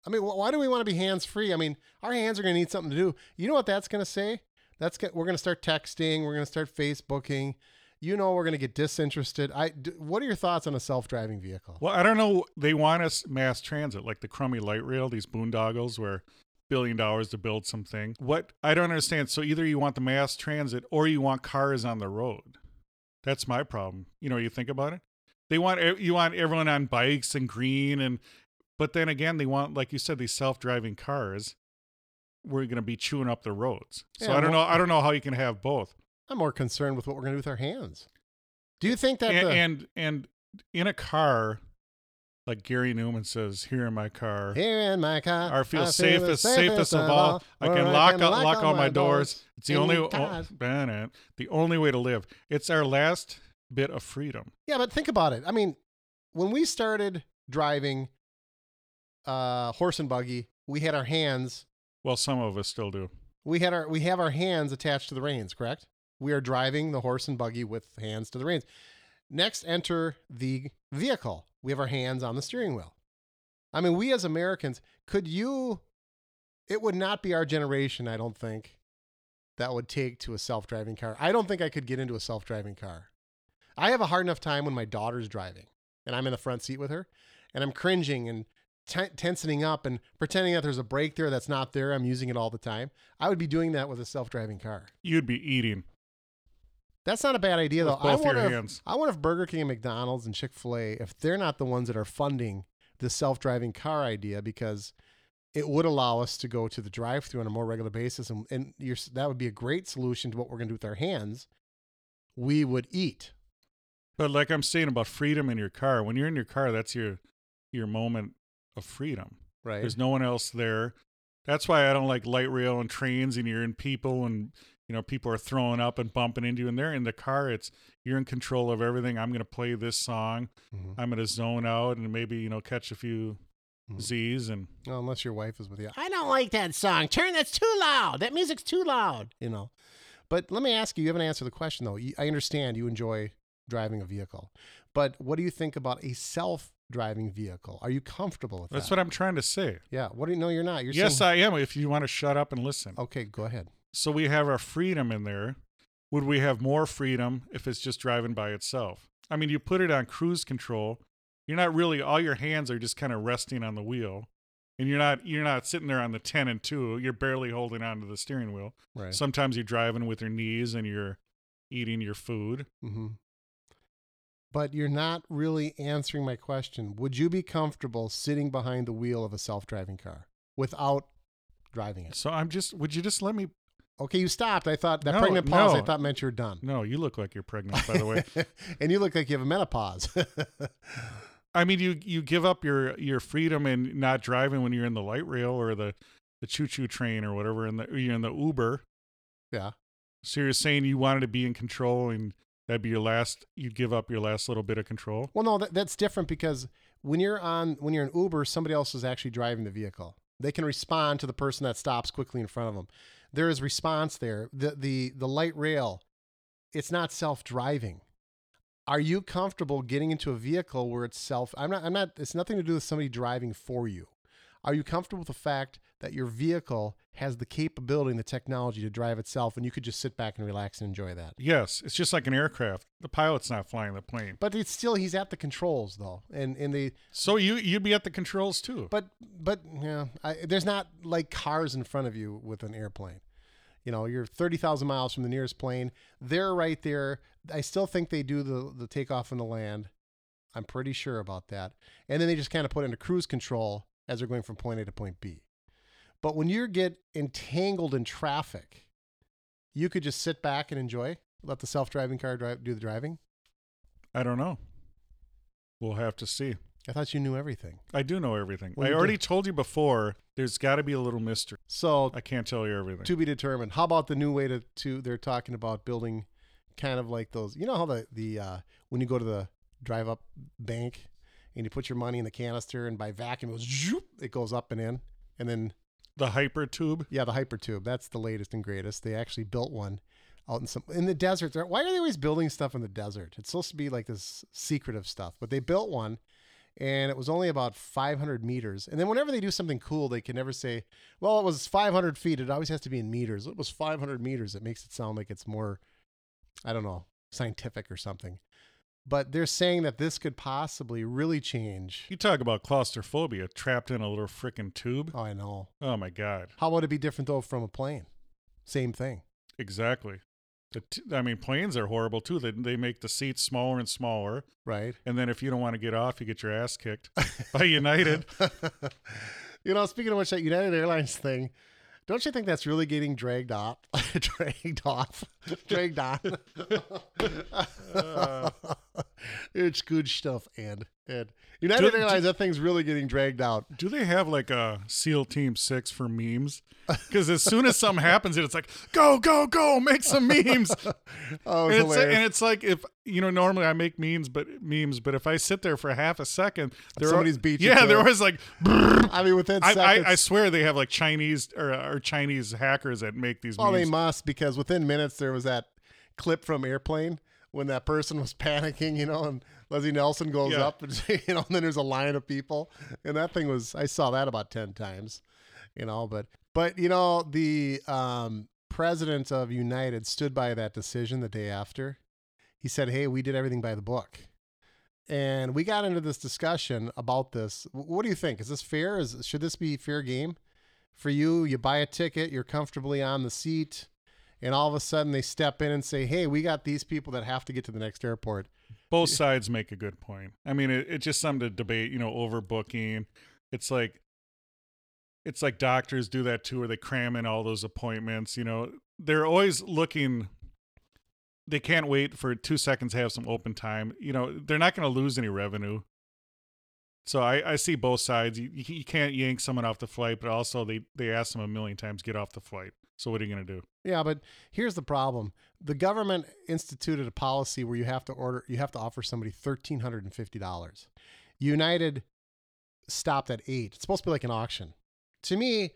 I mean, wh- why do we want to be hands free? I mean, our hands are going to need something to do. You know what that's going to say? That's get, we're going to start texting. We're going to start Facebooking. You know, we're going to get disinterested. I. D- what are your thoughts on a self-driving vehicle? Well, I don't know. They want us mass transit, like the crummy light rail, these boondoggles where billion dollars to build something. What I don't understand. So either you want the mass transit or you want cars on the road. That's my problem. You know, you think about it. They want you want everyone on bikes and green and but then again they want like you said these self-driving cars we're going to be chewing up the roads. So Yeah, I don't know I don't know how you can have both. I'm more concerned with what we're going to do with our hands. Do you think that and, the and and in a car like Gary Numan says here in my car here in my car, I feel the safest, safest of all. I can lock, out, lock all my doors. It's the only, oh, the only way to live. It's our last bit of freedom. Yeah, but think about it. I mean, when we started driving uh, horse and buggy, we had our hands. Well, some of us still do. We had our we have our hands attached to the reins. Correct. We are driving the horse and buggy with hands to the reins. Next, enter the vehicle. We have our hands on the steering wheel. I mean, we as Americans, could you? It would not be our generation, I don't think, that would take to a self-driving car. I don't think I could get into a self-driving car. I have a hard enough time when my daughter's driving and I'm in the front seat with her and I'm cringing and t- tensioning up and pretending that there's a brake there that's not there. I'm using it all the time. I would be doing that with a self-driving car. You'd be eating. That's not a bad idea With though. I both your wonder, if, hands. I wonder if Burger King and McDonald's and Chick-fil-A, if they're not the ones that are funding the self-driving car idea because it would allow us to go to the drive-through on a more regular basis and, and you're, that would be a great solution to what we're going to do with our hands. We would eat. But like I'm saying about freedom in your car, when you're in your car, that's your your moment of freedom. Right. There's no one else there. That's why I don't like light rail and trains and you're in people and you know people are throwing up and bumping into you and they're in the car it's you're in control of everything. I'm going to play this song. Mhm. I'm going to zone out and maybe you know catch a few Mhm. Z's and Well, unless your wife is with you. I don't like that song. Turn that's too loud. That music's too loud. You know. But let me ask you. You haven't answered the question though. I understand you enjoy driving a vehicle, but what do you think about a self-driving vehicle? Are you comfortable with that's that? That's what I'm trying to say. Yeah. What do you know? You're not. You're yes, saying, I am. If you want to shut up and listen. Okay, go ahead. So we have our freedom in there. Would we have more freedom if it's just driving by itself? I mean, you put it on cruise control. You're not really all your hands are just kind of resting on the wheel. And you're not you're not sitting there on the 10 and 2. You're barely holding onto the steering wheel. Right. Sometimes you're driving with your knees and you're eating your food. mm-hmm. But you're not really answering my question. Would you be comfortable sitting behind the wheel of a self-driving car without driving it? So I'm just would you just let me Okay, you stopped. I thought that No, pregnant pause. I no. thought meant you're done. No, you look like you're pregnant by the way. and you look like you have a menopause. I mean, you you give up your your freedom and not driving when you're in the light rail or the the choo choo train or whatever, and you're in the Uber. yeah. So you're saying you wanted to be in control, and that'd be your last. You'd give up your last little bit of control. Well, no, that, that's different because when you're on when you're in Uber, somebody else is actually driving the vehicle. They can respond to the person that stops quickly in front of them. There is response there. The the the light rail it's not self-driving. Are you comfortable getting into a vehicle where it's self I'm not I'm not it's nothing to do with somebody driving for you. Are you comfortable with the fact that your vehicle has the capability and the technology to drive itself and you could just sit back and relax and enjoy that? Yes, it's just like an aircraft. The pilot's not flying the plane. But it's still he's at the controls though. And and they So you you'd be at the controls too. But but yeah, I, there's not like cars in front of you with an airplane. You know, you're 30,000 miles from the nearest plane. They're right there. I still think they do the the takeoff and the land. I'm pretty sure about that. And then they just kind of put into cruise control as they're going from point A to point B. But when you get entangled in traffic, you could just sit back and enjoy, let the self-driving car drive do the driving. I don't know. We'll have to see. I thought you knew everything. I do know everything. Well, I already told you before. There's got to be a little mystery. So I can't tell you everything. to be determined. How about the new way to, to they're talking about building kind of like those you know how the the uh, when you go to the drive up bank and you put your money in the canister and by vacuum it goes zoop, it goes up and in and then the hyper tube. yeah the hypertube. That's the latest and greatest. They actually built one out in some in the desert. Why are they always building stuff in the desert? It's supposed to be like this secretive stuff but they built one and it was only about 500 meters. And then whenever they do something cool they can never say well it was 500 feet. It always has to be in meters. It was 500 meters. It makes it sound like it's more i don't know scientific or something but they're saying that this could possibly really change You talk about claustrophobia, trapped in a little freaking tube. oh i know Oh my god. how would it be different though from a plane same thing Exactly. The t- I mean, planes are horrible too. They they make the seats smaller and smaller, right and then if you don't want to get off, you get your ass kicked by United. you know, speaking of which, that United Airlines thing, don't you think that's really getting dragged off? dragged off? dragged on? it's good stuff, Ed. Ed. United Do- Airlines, that thing's really getting dragged out. Do they have like a SEAL Team Six for memes? Because as soon as something happens, it's like go go go, make some memes. Oh, and, it's and it's like if you know normally I make memes, but memes, but if I sit there for half a second, there Somebody's are, beat you Yeah, there was like I mean, within I, seconds. I, I swear they have like Chinese or, or Chinese hackers that make these Oh, they must because within minutes there was that clip from Airplane when that person was panicking, you know, and Leslie Nielsen goes Yeah. up and you know, and then there's a line of people, and that thing was I saw that about ten times, you know, but but you know the um, president of United stood by that decision the day after. He said, "Hey, we did everything by the book." And we got into this discussion about this. What do you think? Is this fair? Is should this be fair game for you? You buy a ticket, you're comfortably on the seat, and all of a sudden they step in and say, "Hey, we got these people that have to get to the next airport." Both sides make a good point. I mean, it, it's just something to debate. You know, overbooking. It's like it's like doctors do that too, where they cram in all those appointments. You know, they're always looking. They can't wait for two seconds to have some open time. You know, they're not going to lose any revenue. So I, I see both sides. You, you can't yank someone off the flight, but also they they ask them a million times get off the flight. So what are you going to do? Yeah, but here's the problem: the government instituted a policy where you have to order, you have to offer somebody thirteen hundred and fifty dollars. United stopped at eight. It's supposed to be like an auction. To me,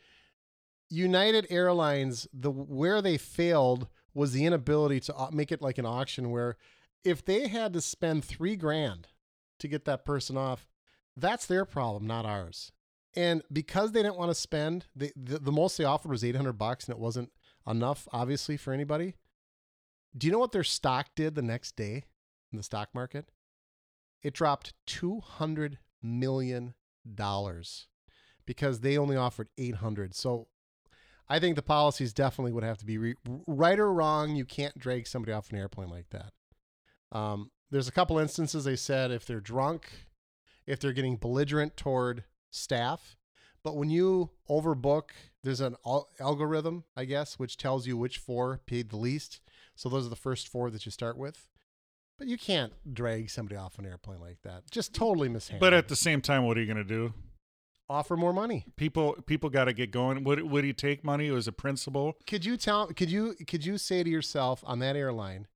United Airlines, the where they failed was the inability to make it like an auction where if they had to spend three grand to get that person off, that's their problem, not ours. And because they didn't want to spend, the, the most they offered was 800 bucks and it wasn't enough, obviously, for anybody. Do you know what their stock did the next day in the stock market? It dropped $200 million because they only offered 800. So I think the policies definitely would have to be re- right or wrong. You can't drag somebody off an airplane like that. Um, there's a couple instances they said if they're drunk, if they're getting belligerent toward staff, but when you overbook, there's an al- algorithm, I guess, which tells you which four paid the least. So those are the first four that you start with. But you can't drag somebody off an airplane like that. Just totally mishandled. But at the same time, what are you going to do? offer more money. People people got to get going. Would would he take money as a principal? Could you tell? Could you could you say to yourself on that airline?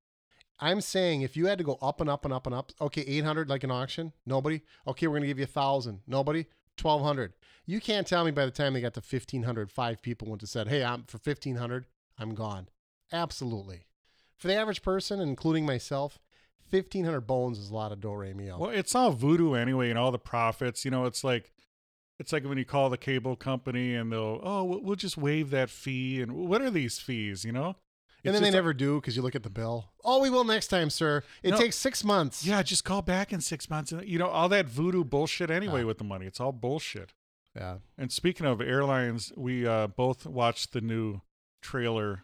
I'm saying if you had to go up and up and up and up, okay, 800 like an auction, nobody. Okay, we're gonna give you a thousand, nobody. 1200. You can't tell me by the time they got to 1500, five people went to said, "Hey, I'm for 1500, I'm gone." Absolutely. For the average person, including myself, fifteen hundred bones is a lot of do mi. Oh. Well, it's all voodoo anyway, and all the profits. You know, it's like it's like when you call the cable company and they'll, oh, we'll just waive that fee. And what are these fees? You know, and then they never do because you look at the bill. Oh, we will next time, sir. It No. takes six months. Yeah, just call back in six months. And, You know, all that voodoo bullshit anyway with the money. It's all bullshit. yeah. And speaking of airlines, we uh, both watched the new trailer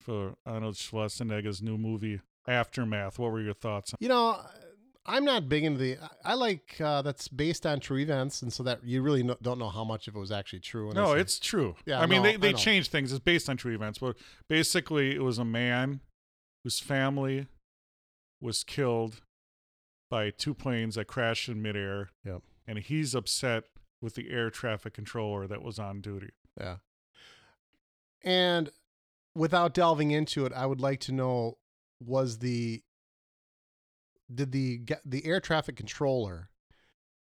for Arnold Schwarzenegger's new movie Aftermath. What were your thoughts? You know, I'm not big into the. I like uh, that's based on true events, and so that you really no, don't know how much of it was actually true. No, it's true. Yeah, I mean no, they they changed things. It's based on true events, but basically it was a man whose family was killed by two planes that crashed in midair, Yep. and he's upset with the air traffic controller that was on duty. Yeah. And without delving into it, I would like to know was the did the the air traffic controller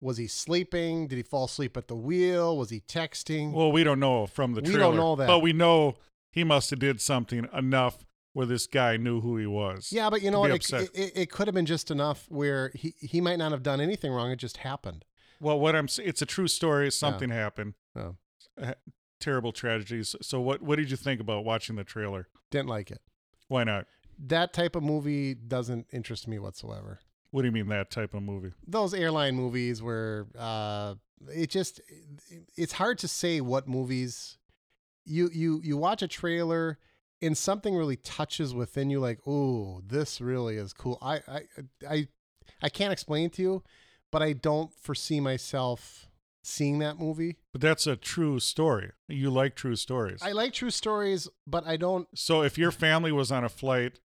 was he sleeping? Did he fall asleep at the wheel? Was he texting? Well, we don't know from the trailer. We don't know that. but we know he must have did something enough where this guy knew who he was. yeah, but you know what? It, it, it could have been just enough where he, he might not have done anything wrong. It just happened. Well, what I'm it's a true story. Something happened. Oh. Uh, Terrible tragedies. So what what did you think about watching the trailer? Didn't like it. Why not? That type of movie doesn't interest me whatsoever. What do you mean that type of movie? those airline movies where uh it just it's hard to say what movies you you you watch a trailer and something really touches within you like oh this really is cool I, I i i can't explain to you but i don't foresee myself seeing that movie But that's a true story. You like true stories. i like true stories but i don't so if your family was on a flight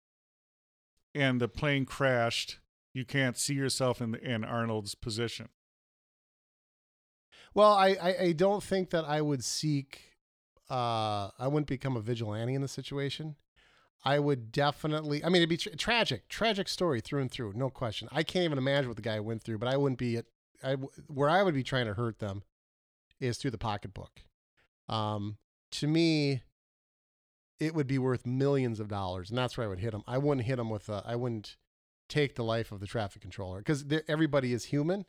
and the plane crashed, you can't see yourself in in Arnold's position. Well, I, I, I don't think that I would seek. Uh, I wouldn't become a vigilante in the situation. I would definitely. I mean, it'd be tra- tragic, tragic story through and through, no question. I can't even imagine what the guy went through, but I wouldn't be. At, where I would be trying to hurt them is through the pocketbook. Um, to me, it would be worth millions of dollars, and that's where I would hit him. I wouldn't hit him with. A, I wouldn't take the life of the traffic controller because everybody is human.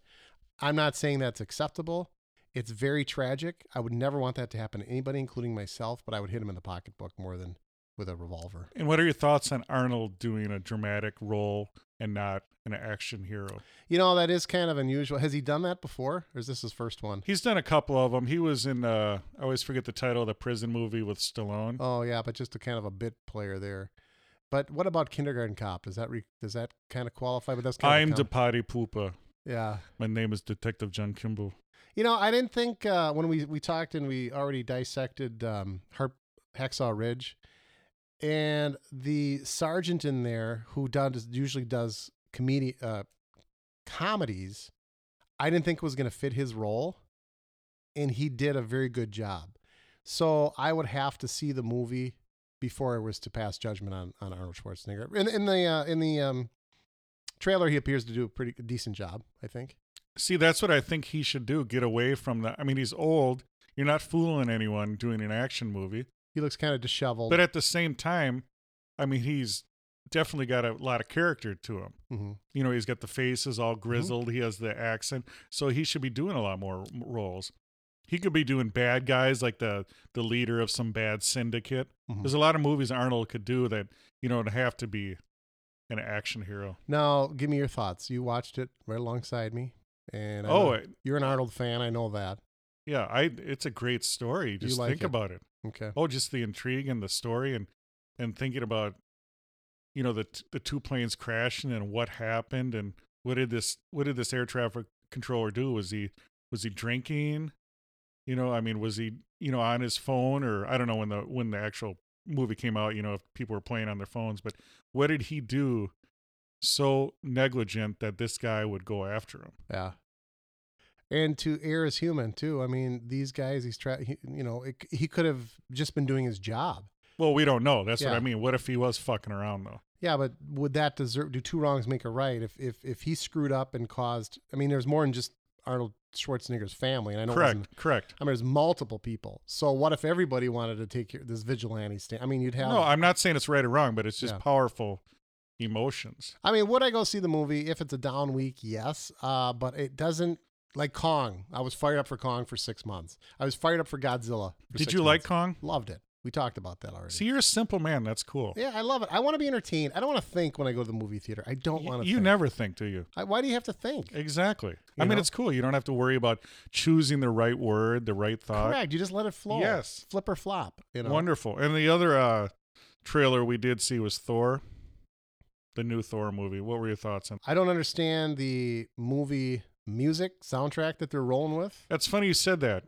I'm not saying that's acceptable. It's very tragic. I would never want that to happen to anybody, including myself, but I would hit him in the pocketbook more than with a revolver. And what are your thoughts on Arnold doing a dramatic role and not an action hero? You know, that is kind of unusual. Has he done that before, or is this his first one? He's done a couple of them. He was in uh I always forget the title of the prison movie with Stallone. Oh, yeah, but just a kind of a bit player there. But what about Kindergarten Cop? Does that re- does that kind of qualify? But that's kind I'm of the potty pooper. yeah. My name is Detective John Kimball. You know, I didn't think uh, when we we talked and we already dissected um, Harp Hacksaw Ridge, and the sergeant in there who does usually does comedy uh, comedies. I didn't think it was going to fit his role, and he did a very good job. So I would have to see the movie before I was to pass judgment on on Arnold Schwarzenegger. In, in the uh, in the um, trailer, he appears to do a pretty decent job. I think. See, that's what I think he should do. Get away from that. I mean, he's old. You're not fooling anyone doing an action movie. He looks kind of disheveled. But at the same time, I mean, he's definitely got a lot of character to him. Mhm. You know, he's got the faces all grizzled. He has the accent, so he should be doing a lot more roles. He could be doing bad guys like the the leader of some bad syndicate. Mhm. There's a lot of movies Arnold could do that you know have to be an action hero. Now, give me your thoughts. You watched it right alongside me, and I Oh, know- you're an Arnold fan. I know that. Yeah, I it's a great story. Just like think it. about it. Okay. Oh, just the intrigue and the story and and thinking about you know the the two planes crashing and what happened and what did this what did this air traffic controller do? Was he was he drinking? You know, I mean, was he you know on his phone or I don't know when the when the actual movie came out. You know, if people were playing on their phones, but what did he do so negligent that this guy would go after him? Yeah. And to err is human too. I mean, these guys, he's try, he, you know, it, he could have just been doing his job. Well, we don't know. That's what Yeah. I mean. What if he was fucking around though? Yeah, but would that deserve? Do two wrongs make a right? If if if he screwed up and caused, I mean, there's more than just Arnold Schwarzenegger's family, and I know it correct, wasn't- correct. I mean, there's multiple people. So what if everybody wanted to take your, this vigilante stand? I mean, you'd have. No, I'm not saying it's right or wrong, but it's just Yeah. powerful emotions. I mean, would I go see the movie if it's a down week? Yes, uh, but it doesn't. Like Kong, I was fired up for Kong for six months. I was fired up for Godzilla. for Did six you like months. Kong? Loved it. We talked about that already. So you're a simple man. That's cool. yeah, I love it. I want to be entertained. I don't want to think when I go to the movie theater. I don't want to. you think. never think, do you? I, why do you have to think? Exactly. You I mean, it's cool. You don't have to worry about choosing the right word, the right thought. Correct. You just let it flow. Yes. Flip or flop. You know. Wonderful. And the other uh, trailer we did see was Thor, the new Thor movie. What were your thoughts on? I don't understand the movie music soundtrack that they're rolling with. That's funny you said that.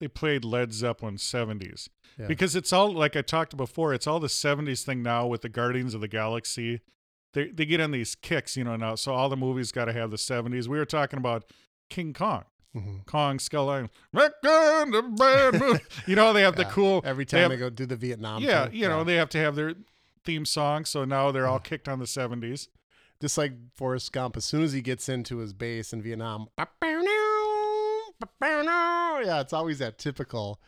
They played Led Zeppelin 70s Yeah. because it's all like I talked before. It's all the 70s thing now with the Guardians of the Galaxy. They they get on these kicks, you know. Now, so all the movies got to have the 70s. We were talking about King Kong. Mhm. Kong Skull Island. Back on the you know they have the cool Every they time have- they, go do the Vietnam. yeah, thing. you know they have to have their theme song. So now they're all kicked on the seventies. just like Forrest Gump, as soon as he gets into his base in Vietnam, yeah, it's always that typical.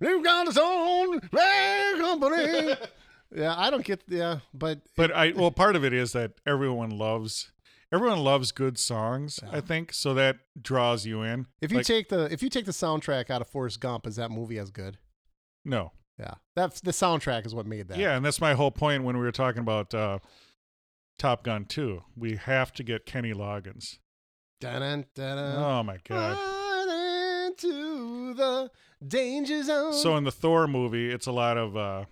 They've got its own company. yeah, I don't get yeah, but But I well, part of it is that everyone loves everyone loves good songs. I think so that draws you in. if you Like, take the if you take the soundtrack out of Forrest Gump, is that movie as good? no, Yeah, that's the soundtrack is what made that. yeah, and that's my whole point when we were talking about uh, Top Gun two. We have to get Kenny Loggins. Dun, dun, Oh my god. The danger zone. So in the Thor movie, it's a lot of uh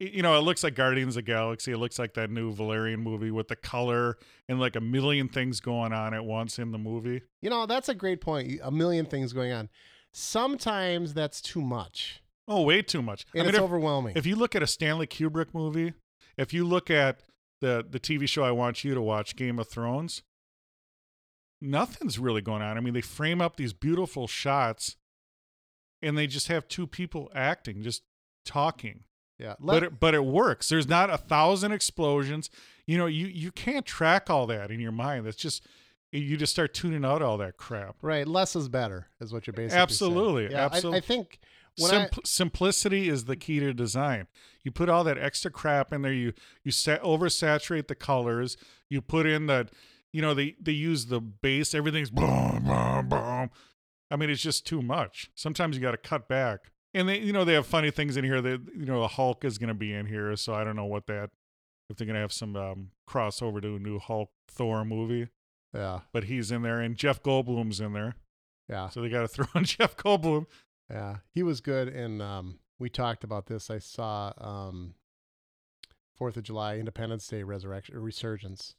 you know, it looks like Guardians of the Galaxy. It looks like that new Valerian movie with the color and like a million things going on at once in the movie. You know, that's a great point. A million things going on. Sometimes that's too much. Oh, way too much. And I mean, it's if, overwhelming. if you look at a Stanley Kubrick movie, if you look at the the TV show I want you to watch, Game of Thrones, nothing's really going on. I mean, they frame up these beautiful shots and they just have two people acting, just talking. yeah. but it, but it works. There's not a thousand explosions. You know, you you can't track all that in your mind. That's just you just start tuning out all that crap. right. Less is better, is what you're basically saying. Absolutely, Yeah, I- I, think when Simpl- simplicity is the key to design. You put all that extra crap in there. You you set oversaturate the colors. You put in that. You know they they use the bass. Everything's boom boom boom. I mean it's just too much. Sometimes you got to cut back. And they you know they have funny things in here. That you know the Hulk is going to be in here. So I don't know what that if they're going to have some um, crossover to a new Hulk Thor movie. Yeah, But he's in there and Jeff Goldblum's in there. yeah, So they got to throw in Jeff Goldblum. yeah. He was good. And um, we talked about this. I saw um, Fourth of July, Independence Day, Resurrection, Resurgence,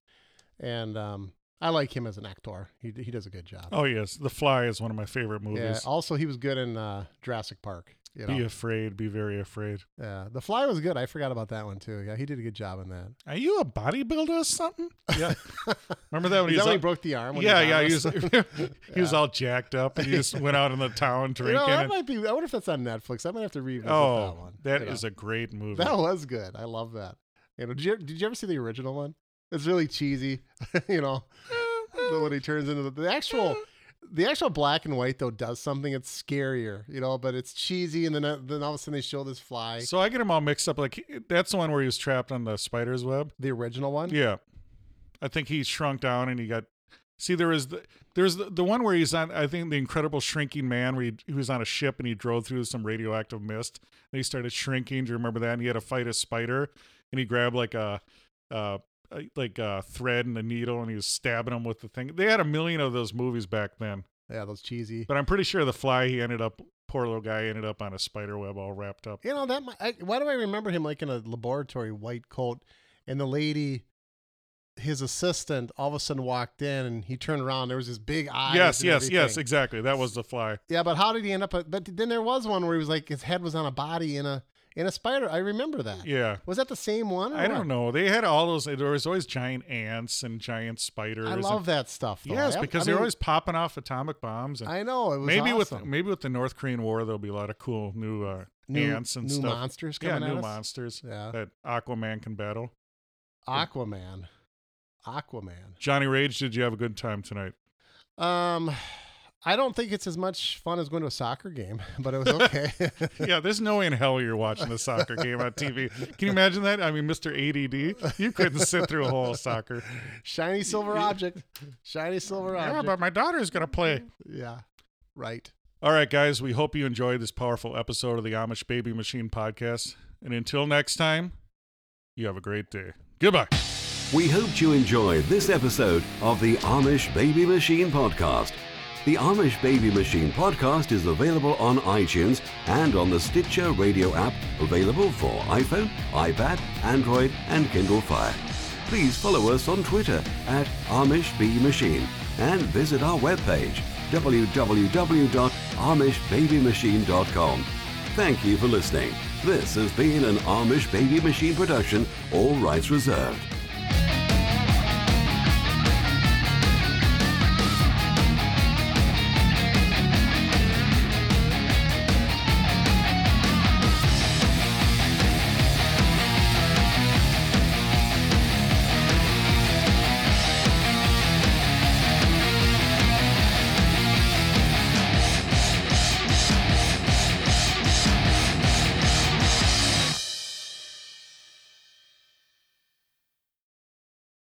and um, I like him as an actor. He he does a good job. Oh yes, The Fly is one of my favorite movies. yeah. Also, he was good in uh, Jurassic Park. You know? Be afraid, be very afraid. Yeah, The Fly was good. I forgot about that one too. Yeah, he did a good job in that. Are you a bodybuilder or something? Yeah. Remember that when Is he that when all, he broke the arm? when Yeah, yeah. He was he was all jacked up and he just went out in the town You drinking. know, that and- might be. I wonder if that's on Netflix. I might have to revisit that one. that you know. is a great movie. that was good. I love that. You know, did you, did you ever see the original one? It's really cheesy. you know, when he turns into the, the actual. The actual black and white though does something. It's scarier, you know, but it's cheesy, and then uh, then all of a sudden they show this fly. so I get him all mixed up. Like that's the one where he was trapped on the spider's web. the original one, Yeah, I think he shrunk down and he got. See, there is the there's the, the one where he's on. I think the Incredible Shrinking Man, where he, he was on a ship and he drove through some radioactive mist. And he started shrinking. Do you remember that? And he had to fight a spider, and he grabbed like a, uh, Uh, like uh, a thread and a needle, and he was stabbing him with the thing. They had a million of those movies back then, yeah, those cheesy. but I'm pretty sure the Fly he ended up. Poor little guy ended up on a spider web all wrapped up. You know that. I, why do I remember him like in a laboratory white coat, and the lady, his assistant, all of a sudden walked in, and he turned around. There was this big eye. yes, yes, yes, exactly. That was the Fly. Yeah, but how did he end up? But then there was one where he was like his head was on a body in a in a spider. I remember that. Yeah. Was that the same one? or I what? don't know. They had all those. There was always giant ants and giant spiders. I and- love that stuff. Though. yes, I- because I they're mean, always popping off atomic bombs. And I know it was maybe with maybe with the North Korean War, there'll be a lot of cool new, uh, new, ants and new stuff. monsters yeah, new us. monsters Yeah, that Aquaman can battle. Aquaman, Aquaman. Johnny Rage, did you have a good time tonight? Um, I don't think it's as much fun as going to a soccer game, but it was okay. Yeah, there's no way in hell you're watching the soccer game on TV. Can you imagine that? I mean, Mr. ADD, you couldn't sit through a whole soccer. Shiny silver object. Shiny silver object. Yeah, object. but my daughter's going to play. Yeah. Right. All right, guys, we hope you enjoyed this powerful episode of the Amish Baby Machine podcast. And until next time, you have a great day. Goodbye. We hoped you enjoyed this episode of the Amish Baby Machine Podcast. The Amish Baby Machine Podcast is available on iTunes and on the Stitcher radio app, available for iPhone, iPad, Android, and Kindle Fire. Please follow us on Twitter at Amish B Machine and visit our webpage www.amishbabymachine.com. Thank you for listening. This has been an Amish Baby Machine production, all rights reserved.